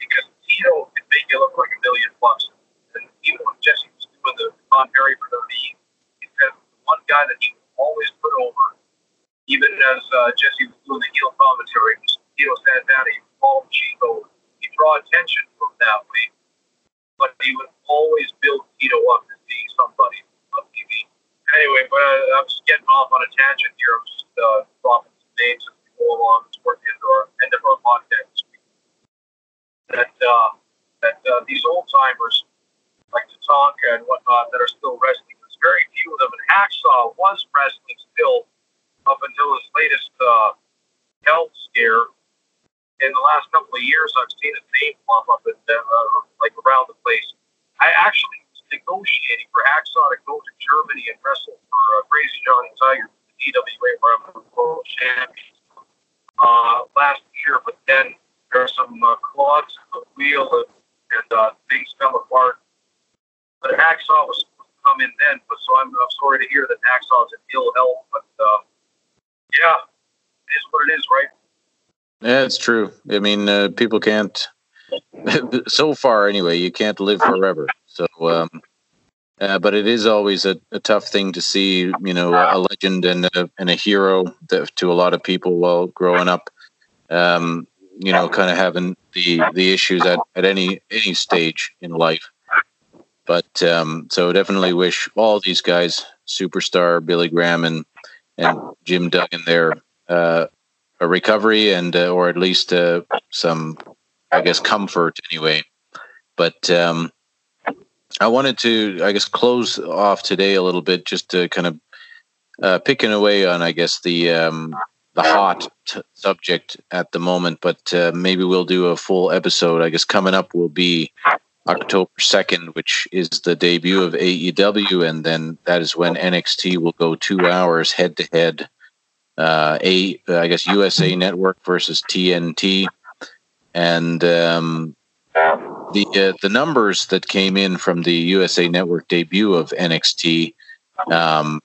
because Tito could make you look like a million bucks. And even when Jesse was doing the commentary for WWE, he said the one guy that he would always put over, even as uh, Jesse was doing the heel commentary, was Tito Santana. He would call him Chico. He'd draw attention from that way, but he would always build Tito up to be somebody on TV. Anyway, but uh, I'm just getting off on a tangent here. I'm just uh, dropping some names as we go along toward the end of our, end of our podcast this week. That, uh, that uh, these old timers, like Tatanka and whatnot, that are still wrestling, there's very few of them. And Hacksaw was wrestling still up until his latest uh, health scare. In the last couple of years, I've seen his name pop up at, uh, like around the place. I actually was negotiating for Hacksaw to go to Germany and wrestle for uh, Crazy Johnny Tiger, the DWA World Champion, uh, last year. But then there are some uh, clogs in the wheel and, and uh, things fell apart. But Hacksaw was supposed to come in then, but so I'm, I'm sorry to hear that Hacksaw's in ill health. But uh, yeah, it is what it is, right? It's true. I mean, uh, people can't. so far, anyway, you can't live forever. So, um, uh, but it is always a, a, tough thing to see. You know, a legend and a, and a hero that, to a lot of people while growing up. Um, you know, kind of having the the issues at, at any any stage in life. But um, so definitely wish all these guys, superstar Billy Graham and and Jim Duggan, there uh, a recovery and uh, or at least uh, some, I guess, comfort anyway. But um, I wanted to, I guess, close off today a little bit, just to kind of uh, picking away on, I guess, the um, the hot t- subject at the moment. But uh, maybe we'll do a full episode. I guess coming up will be October 2nd, which is the debut of AEW, and then that is when NXT will go two hours head to head uh, a I guess USA Network versus TNT, and um, the uh, the numbers that came in from the USA Network debut of NXT um,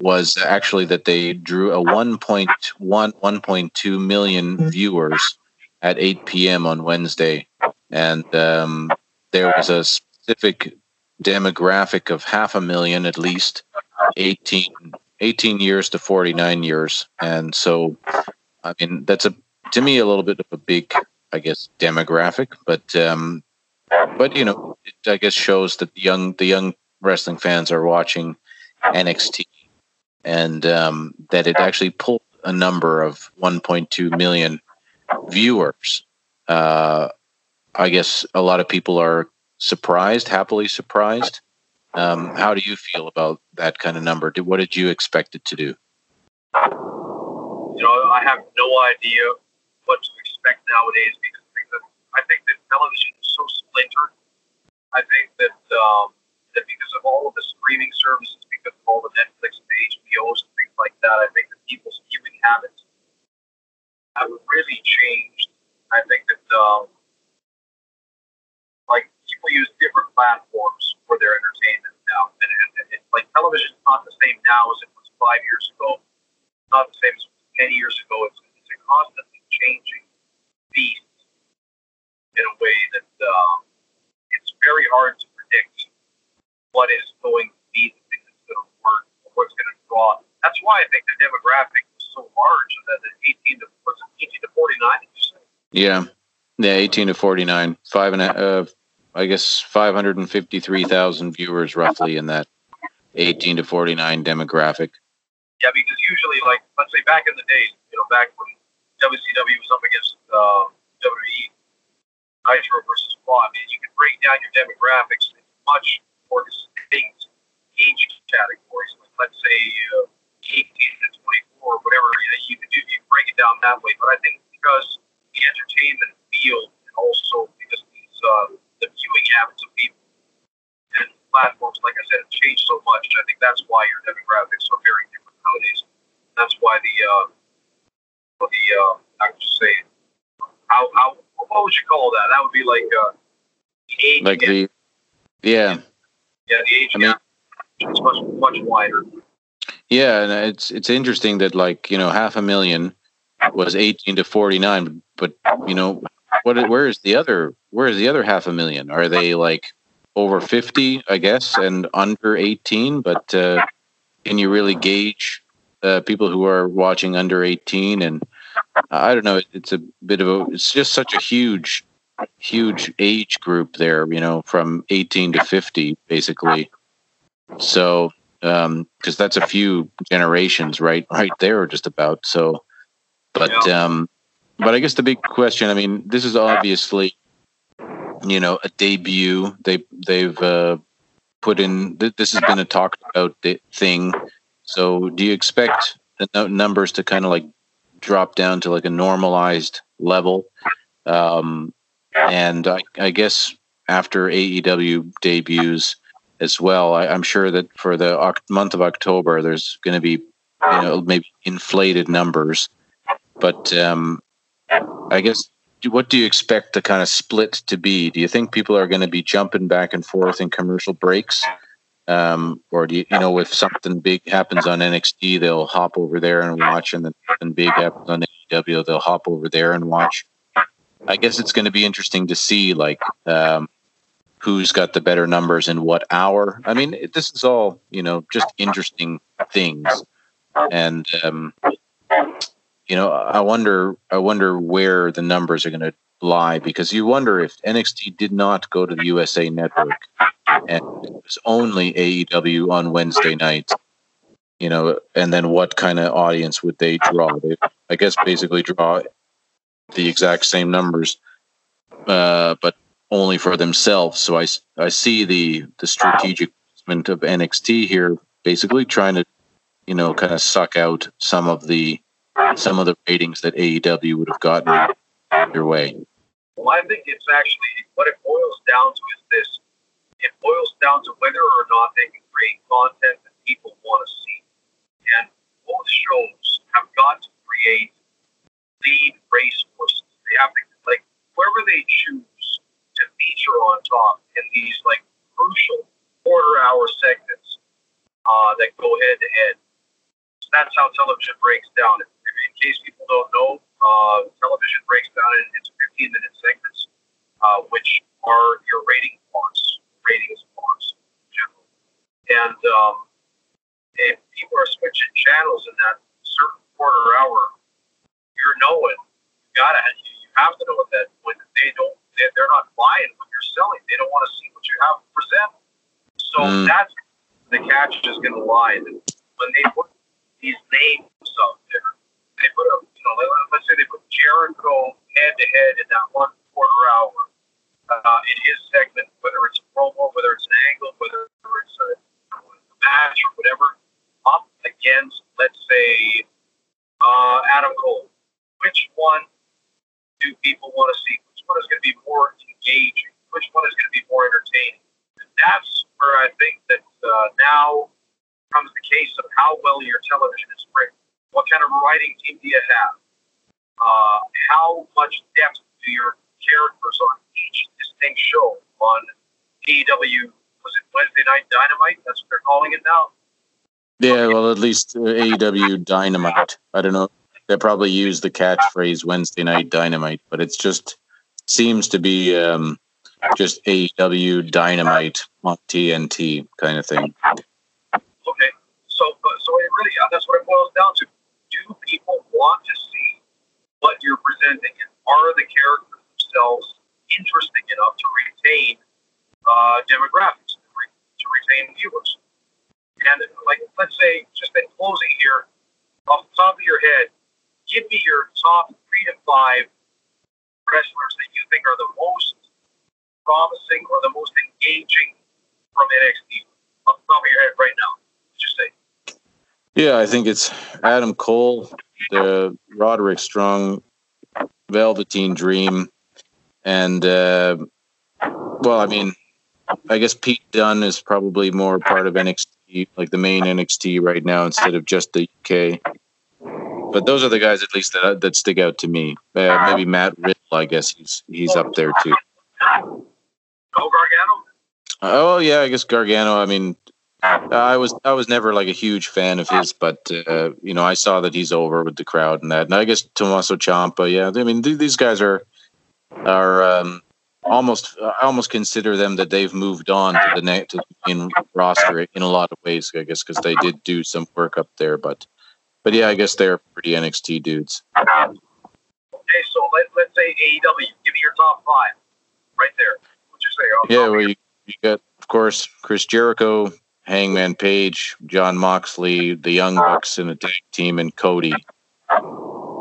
was actually that they drew a 1.1 1.2 million viewers at 8 p.m. on Wednesday, and um, there was a specific demographic of half a million at least 18 18 years to 49 years. And so, I mean, that's a, to me, a little bit of a big, I guess, demographic, but, um, but, you know, it, I guess shows that the young, the young wrestling fans are watching NXT and, um, that it actually pulled a number of 1.2 million viewers. Uh, I guess a lot of people are surprised, happily surprised. Um, how do you feel about that kind of number? Did, what did you expect it to do? You know, I have no idea what to expect nowadays because I think that television is so splintered. I think that um, that because of all of the streaming services, because of all the Netflix and the HBOs and things like that, I think that people's viewing habits have really changed. I think that um, like people use different platforms for their entertainment now. And, and, and it's like television is not the same now as it was five years ago. It's not the same as it 10 years ago. It's, it's a constantly changing beast in a way that um, it's very hard to predict what is going to be the thing that's going to work or what's going to draw. That's why I think the demographic was so large. That the 18 to was 18 to 49? Did? Yeah, yeah, 18 to 49. Five and a, uh, I guess 553,000 viewers roughly in that 18 to 49 demographic. Yeah, because usually, like, let's say back in the days, you know, back when WCW was up against uh, WWE, Nitro versus Raw, I mean, you can break down your demographics into much more distinct age categories. Like, let's say uh, 18 to 24, whatever. You, know, you can do, you can break it down that way. But I think because the entertainment field and also because these uh, the viewing habits of people. And platforms, like I said, have changed so much. I think that's why your demographics are very different nowadays. That's why the uh, the uh, I would just say how how what would you call that? That would be like uh, the age. Like the yeah. Yeah, the age I mean, is much much wider. Yeah, and it's it's interesting that like you know half a million was 18 to 49, but you know what? Where is the other? Where is the other half a million? Are they like over fifty? I guess and under eighteen. But uh, can you really gauge uh, people who are watching under eighteen? And I don't know. It's a bit of a. It's just such a huge, huge age group there. You know, from eighteen to fifty, basically. So because um, that's a few generations, right? Right there, just about. So, but um, but I guess the big question. I mean, this is obviously, you know, a debut. They they've uh, put in. This has been a talked about thing. So, do you expect the numbers to kind of like drop down to like a normalized level? Um, and I, I guess after AEW debuts as well, I, am sure that for the month of October, there's going to be you know maybe inflated numbers. But um, I guess what do you expect the kind of split to be? Do you think people are going to be jumping back and forth in commercial breaks? Um, or do you, you know, if something big happens on NXT, they'll hop over there and watch, and then something big happens on AEW, they'll hop over there and watch. I guess it's going to be interesting to see like um, who's got the better numbers in what hour. I mean, this is all you know, just interesting things, and um, you know, I wonder, I wonder where the numbers are going to lie because you wonder if NXT did not go to the USA Network and it was only AEW on Wednesday night. You know, and then what kind of audience would they draw? They, I guess, basically draw the exact same numbers, uh, but only for themselves. So I, I see the the strategic movement of NXT here, basically trying to, you know, kind of suck out some of the some of the ratings that AEW would have gotten your way. Well, I think it's actually what it boils down to is this: it boils down to whether or not they can create content that people want to see, and both shows have got to create lead race horses. They have to like whoever they choose to feature on top in these like crucial quarter hour segments uh, that go head to head. That's how television breaks down. In case people don't know, uh, television breaks down into 15 minute segments, uh, which are your rating blocks, ratings blocks in general. And um, if people are switching channels in that certain quarter hour, you're knowing you gotta you, you have to know at that point that they don't they, they're not buying what you're selling. They don't want to see what you have to present. So mm. that's the catch is going to lie. When they put these names out there, they put a you know let's say they put Jericho head to head in that one quarter hour uh, in his segment, whether it's a promo, whether it's an angle, whether it's a, a match or whatever, up against let's say uh, Adam Cole which one do people want to see? Which one is going to be more engaging? Which one is going to be more entertaining? And that's where I think that uh, now comes the case of how well your television is written. What kind of writing team do you have? Uh, how much depth do your characters on each distinct show on AEW? Was it Wednesday Night Dynamite? That's what they're calling it now. Yeah, well, at least uh, AEW Dynamite. I don't know they probably use the catchphrase Wednesday Night Dynamite, but it's just seems to be um, just AEW Dynamite on TNT kind of thing. Okay, so so it really that's what it boils down to. Do people want to see what you're presenting, and are the characters themselves interesting enough to retain uh, demographics, to retain viewers? And like, let's say, just in closing here, off the top of your head, give me your top three to five wrestlers that you think are the most promising or the most engaging from NXT off the top of your head right now. Yeah, I think it's Adam Cole, the Roderick Strong, Velveteen Dream, and uh, well, I mean, I guess Pete Dunne is probably more part of NXT, like the main NXT right now, instead of just the UK. But those are the guys, at least that that stick out to me. Uh, maybe Matt Riddle, I guess he's he's up there too. Oh, Gargano. Oh yeah, I guess Gargano. I mean, I was I was never like a huge fan of his, but uh, you know I saw that he's over with the crowd and that. And I guess Tommaso Ciampa. Yeah, I mean th- these guys are are um, almost I almost consider them that they've moved on to the next in roster in a lot of ways. I guess because they did do some work up there, but but yeah, I guess they're pretty NXT dudes. Okay, so let, let's say AEW. Give me your top five right there. What'd you say? yeah, well, you, you got, of course, Chris Jericho, Hangman Page, Jon Moxley, the Young Bucks in the tag team, and Cody.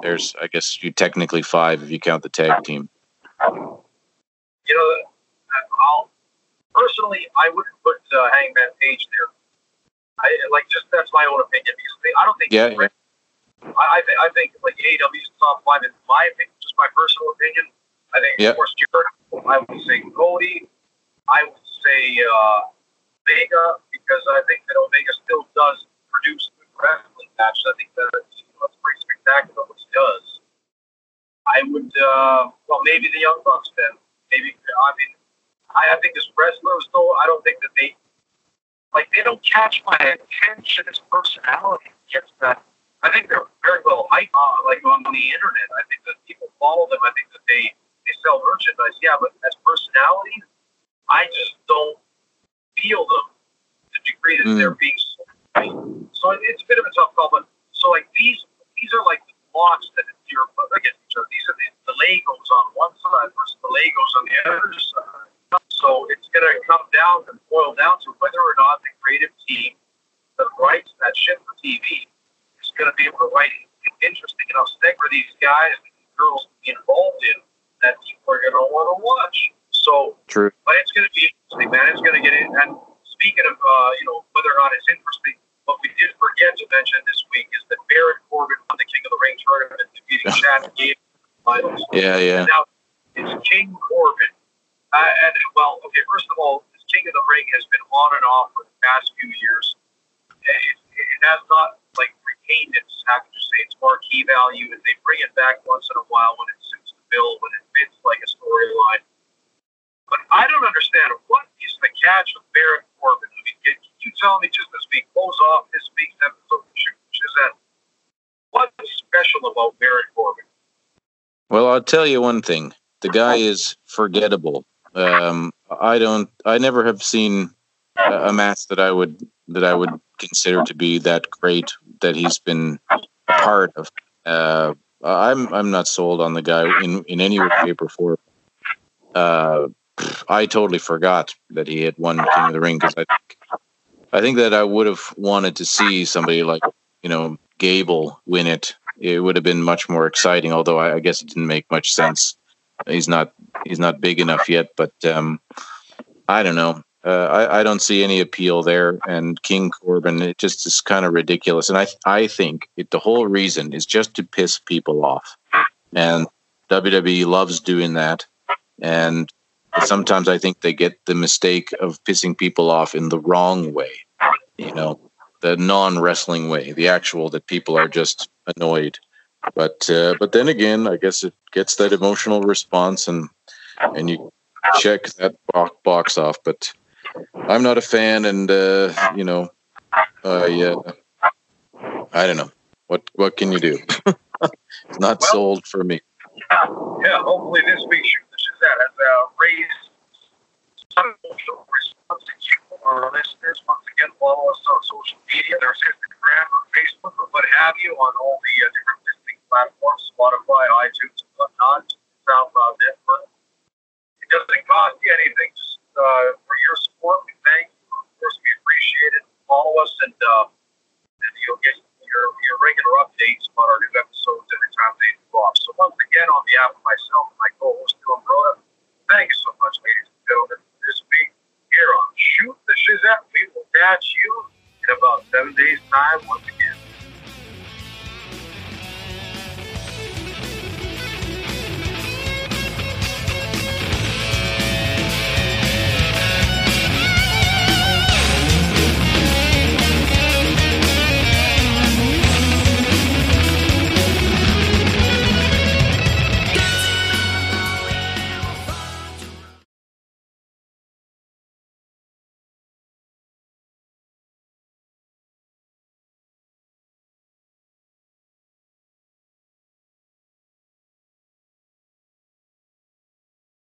There's, I guess, you technically five if you count the tag team. You know, I'll personally, I wouldn't put uh, Hangman Page there. I like just that's my own opinion because I don't think. Yeah, yeah. I, I, th- I think like AEW's top five in my opinion, just my personal opinion. I think Yep. of course Jericho. I would say Cody. I would say uh, Omega because I think that Omega still does produce good wrestling matches. I think that you know, it's pretty spectacular what he does. I would uh, well maybe the Young Bucks then. Maybe I mean I, I think as wrestlers though I don't think that they like they don't catch my attention as personality gets that. I think they're very well hyped uh, like on the internet. I think that people follow them. I think that they they sell merchandise. Yeah, but as personality, I just don't feel them to the degree that Mm. they're being sold. So it's a bit of a tough call. But so like these these are like the blocks that you're put against each other. These are the, the Legos on one side versus the Legos on the other side. So it's going to come down and boil down to whether or not the creative team that writes that shit for TV is going to be able to write it interesting enough stick for these guys and girls to be involved in that people are going to want to watch. So, True. but it's going to be interesting, man. It's going to get in. And speaking of, uh, you know, whether or not it's interesting, what we did forget to mention this week is that Baron Corbin won the King of the Ring tournament, defeating Chad Gable finals. Yeah, yeah. And now it's King Corbin. Uh, and well, okay, first of all, this King of the Ring has been on and off for the past few years. It, it has not like retained its how could you say its marquee value, and they bring it back once in a while when it suits the bill, when it fits like a storyline. But I don't understand what is the catch with Baron Corbin. I mean, can you tell me just as we close off this week's episode of Shizzat, what's special about Baron Corbin? Well, I'll tell you one thing. The guy is forgettable. Um, I don't. I never have seen a a match that I would that I would consider to be that great that he's been part of. Uh, I'm I'm not sold on the guy in in any way, shape, or form. Uh, I totally forgot that he had won King of the Ring because I think I think that I would have wanted to see somebody like you know Gable win it. It would have been much more exciting. Although I, I guess it didn't make much sense. He's not he's not big enough yet. But um, I don't know. Uh, I, I don't see any appeal there. And King Corbin, it just is kind of ridiculous. And I I think it, the whole reason is just to piss people off. And WWE loves doing that. And sometimes I think they get the mistake of pissing people off in the wrong way. You know, the non wrestling way, the actual that people are just annoyed. But uh, but then again, I guess it gets that emotional response, and and you check that bo- box off. But I'm not a fan, and uh, you know, I uh, I don't know what what can you do. it's not Well- sold for me. yeah, hopefully this week Shizzat has uh, raised some social response to our listeners. Once again, follow us on social media. There's Instagram or Facebook or what have you on all the uh, different listening platforms, Spotify, iTunes, and whatnot, SoundCloud Network. It doesn't cost you anything just uh, for your support. We thank you. Of course, we appreciate it. Follow us and, uh, and you'll get your, your regular updates about our new episodes every time they drop. So once again, on behalf of myself and my co-host, Bill Broda, you so much, ladies and gentlemen, this week here on Shoot the Shizzat. We will catch you in about seven days' time once again.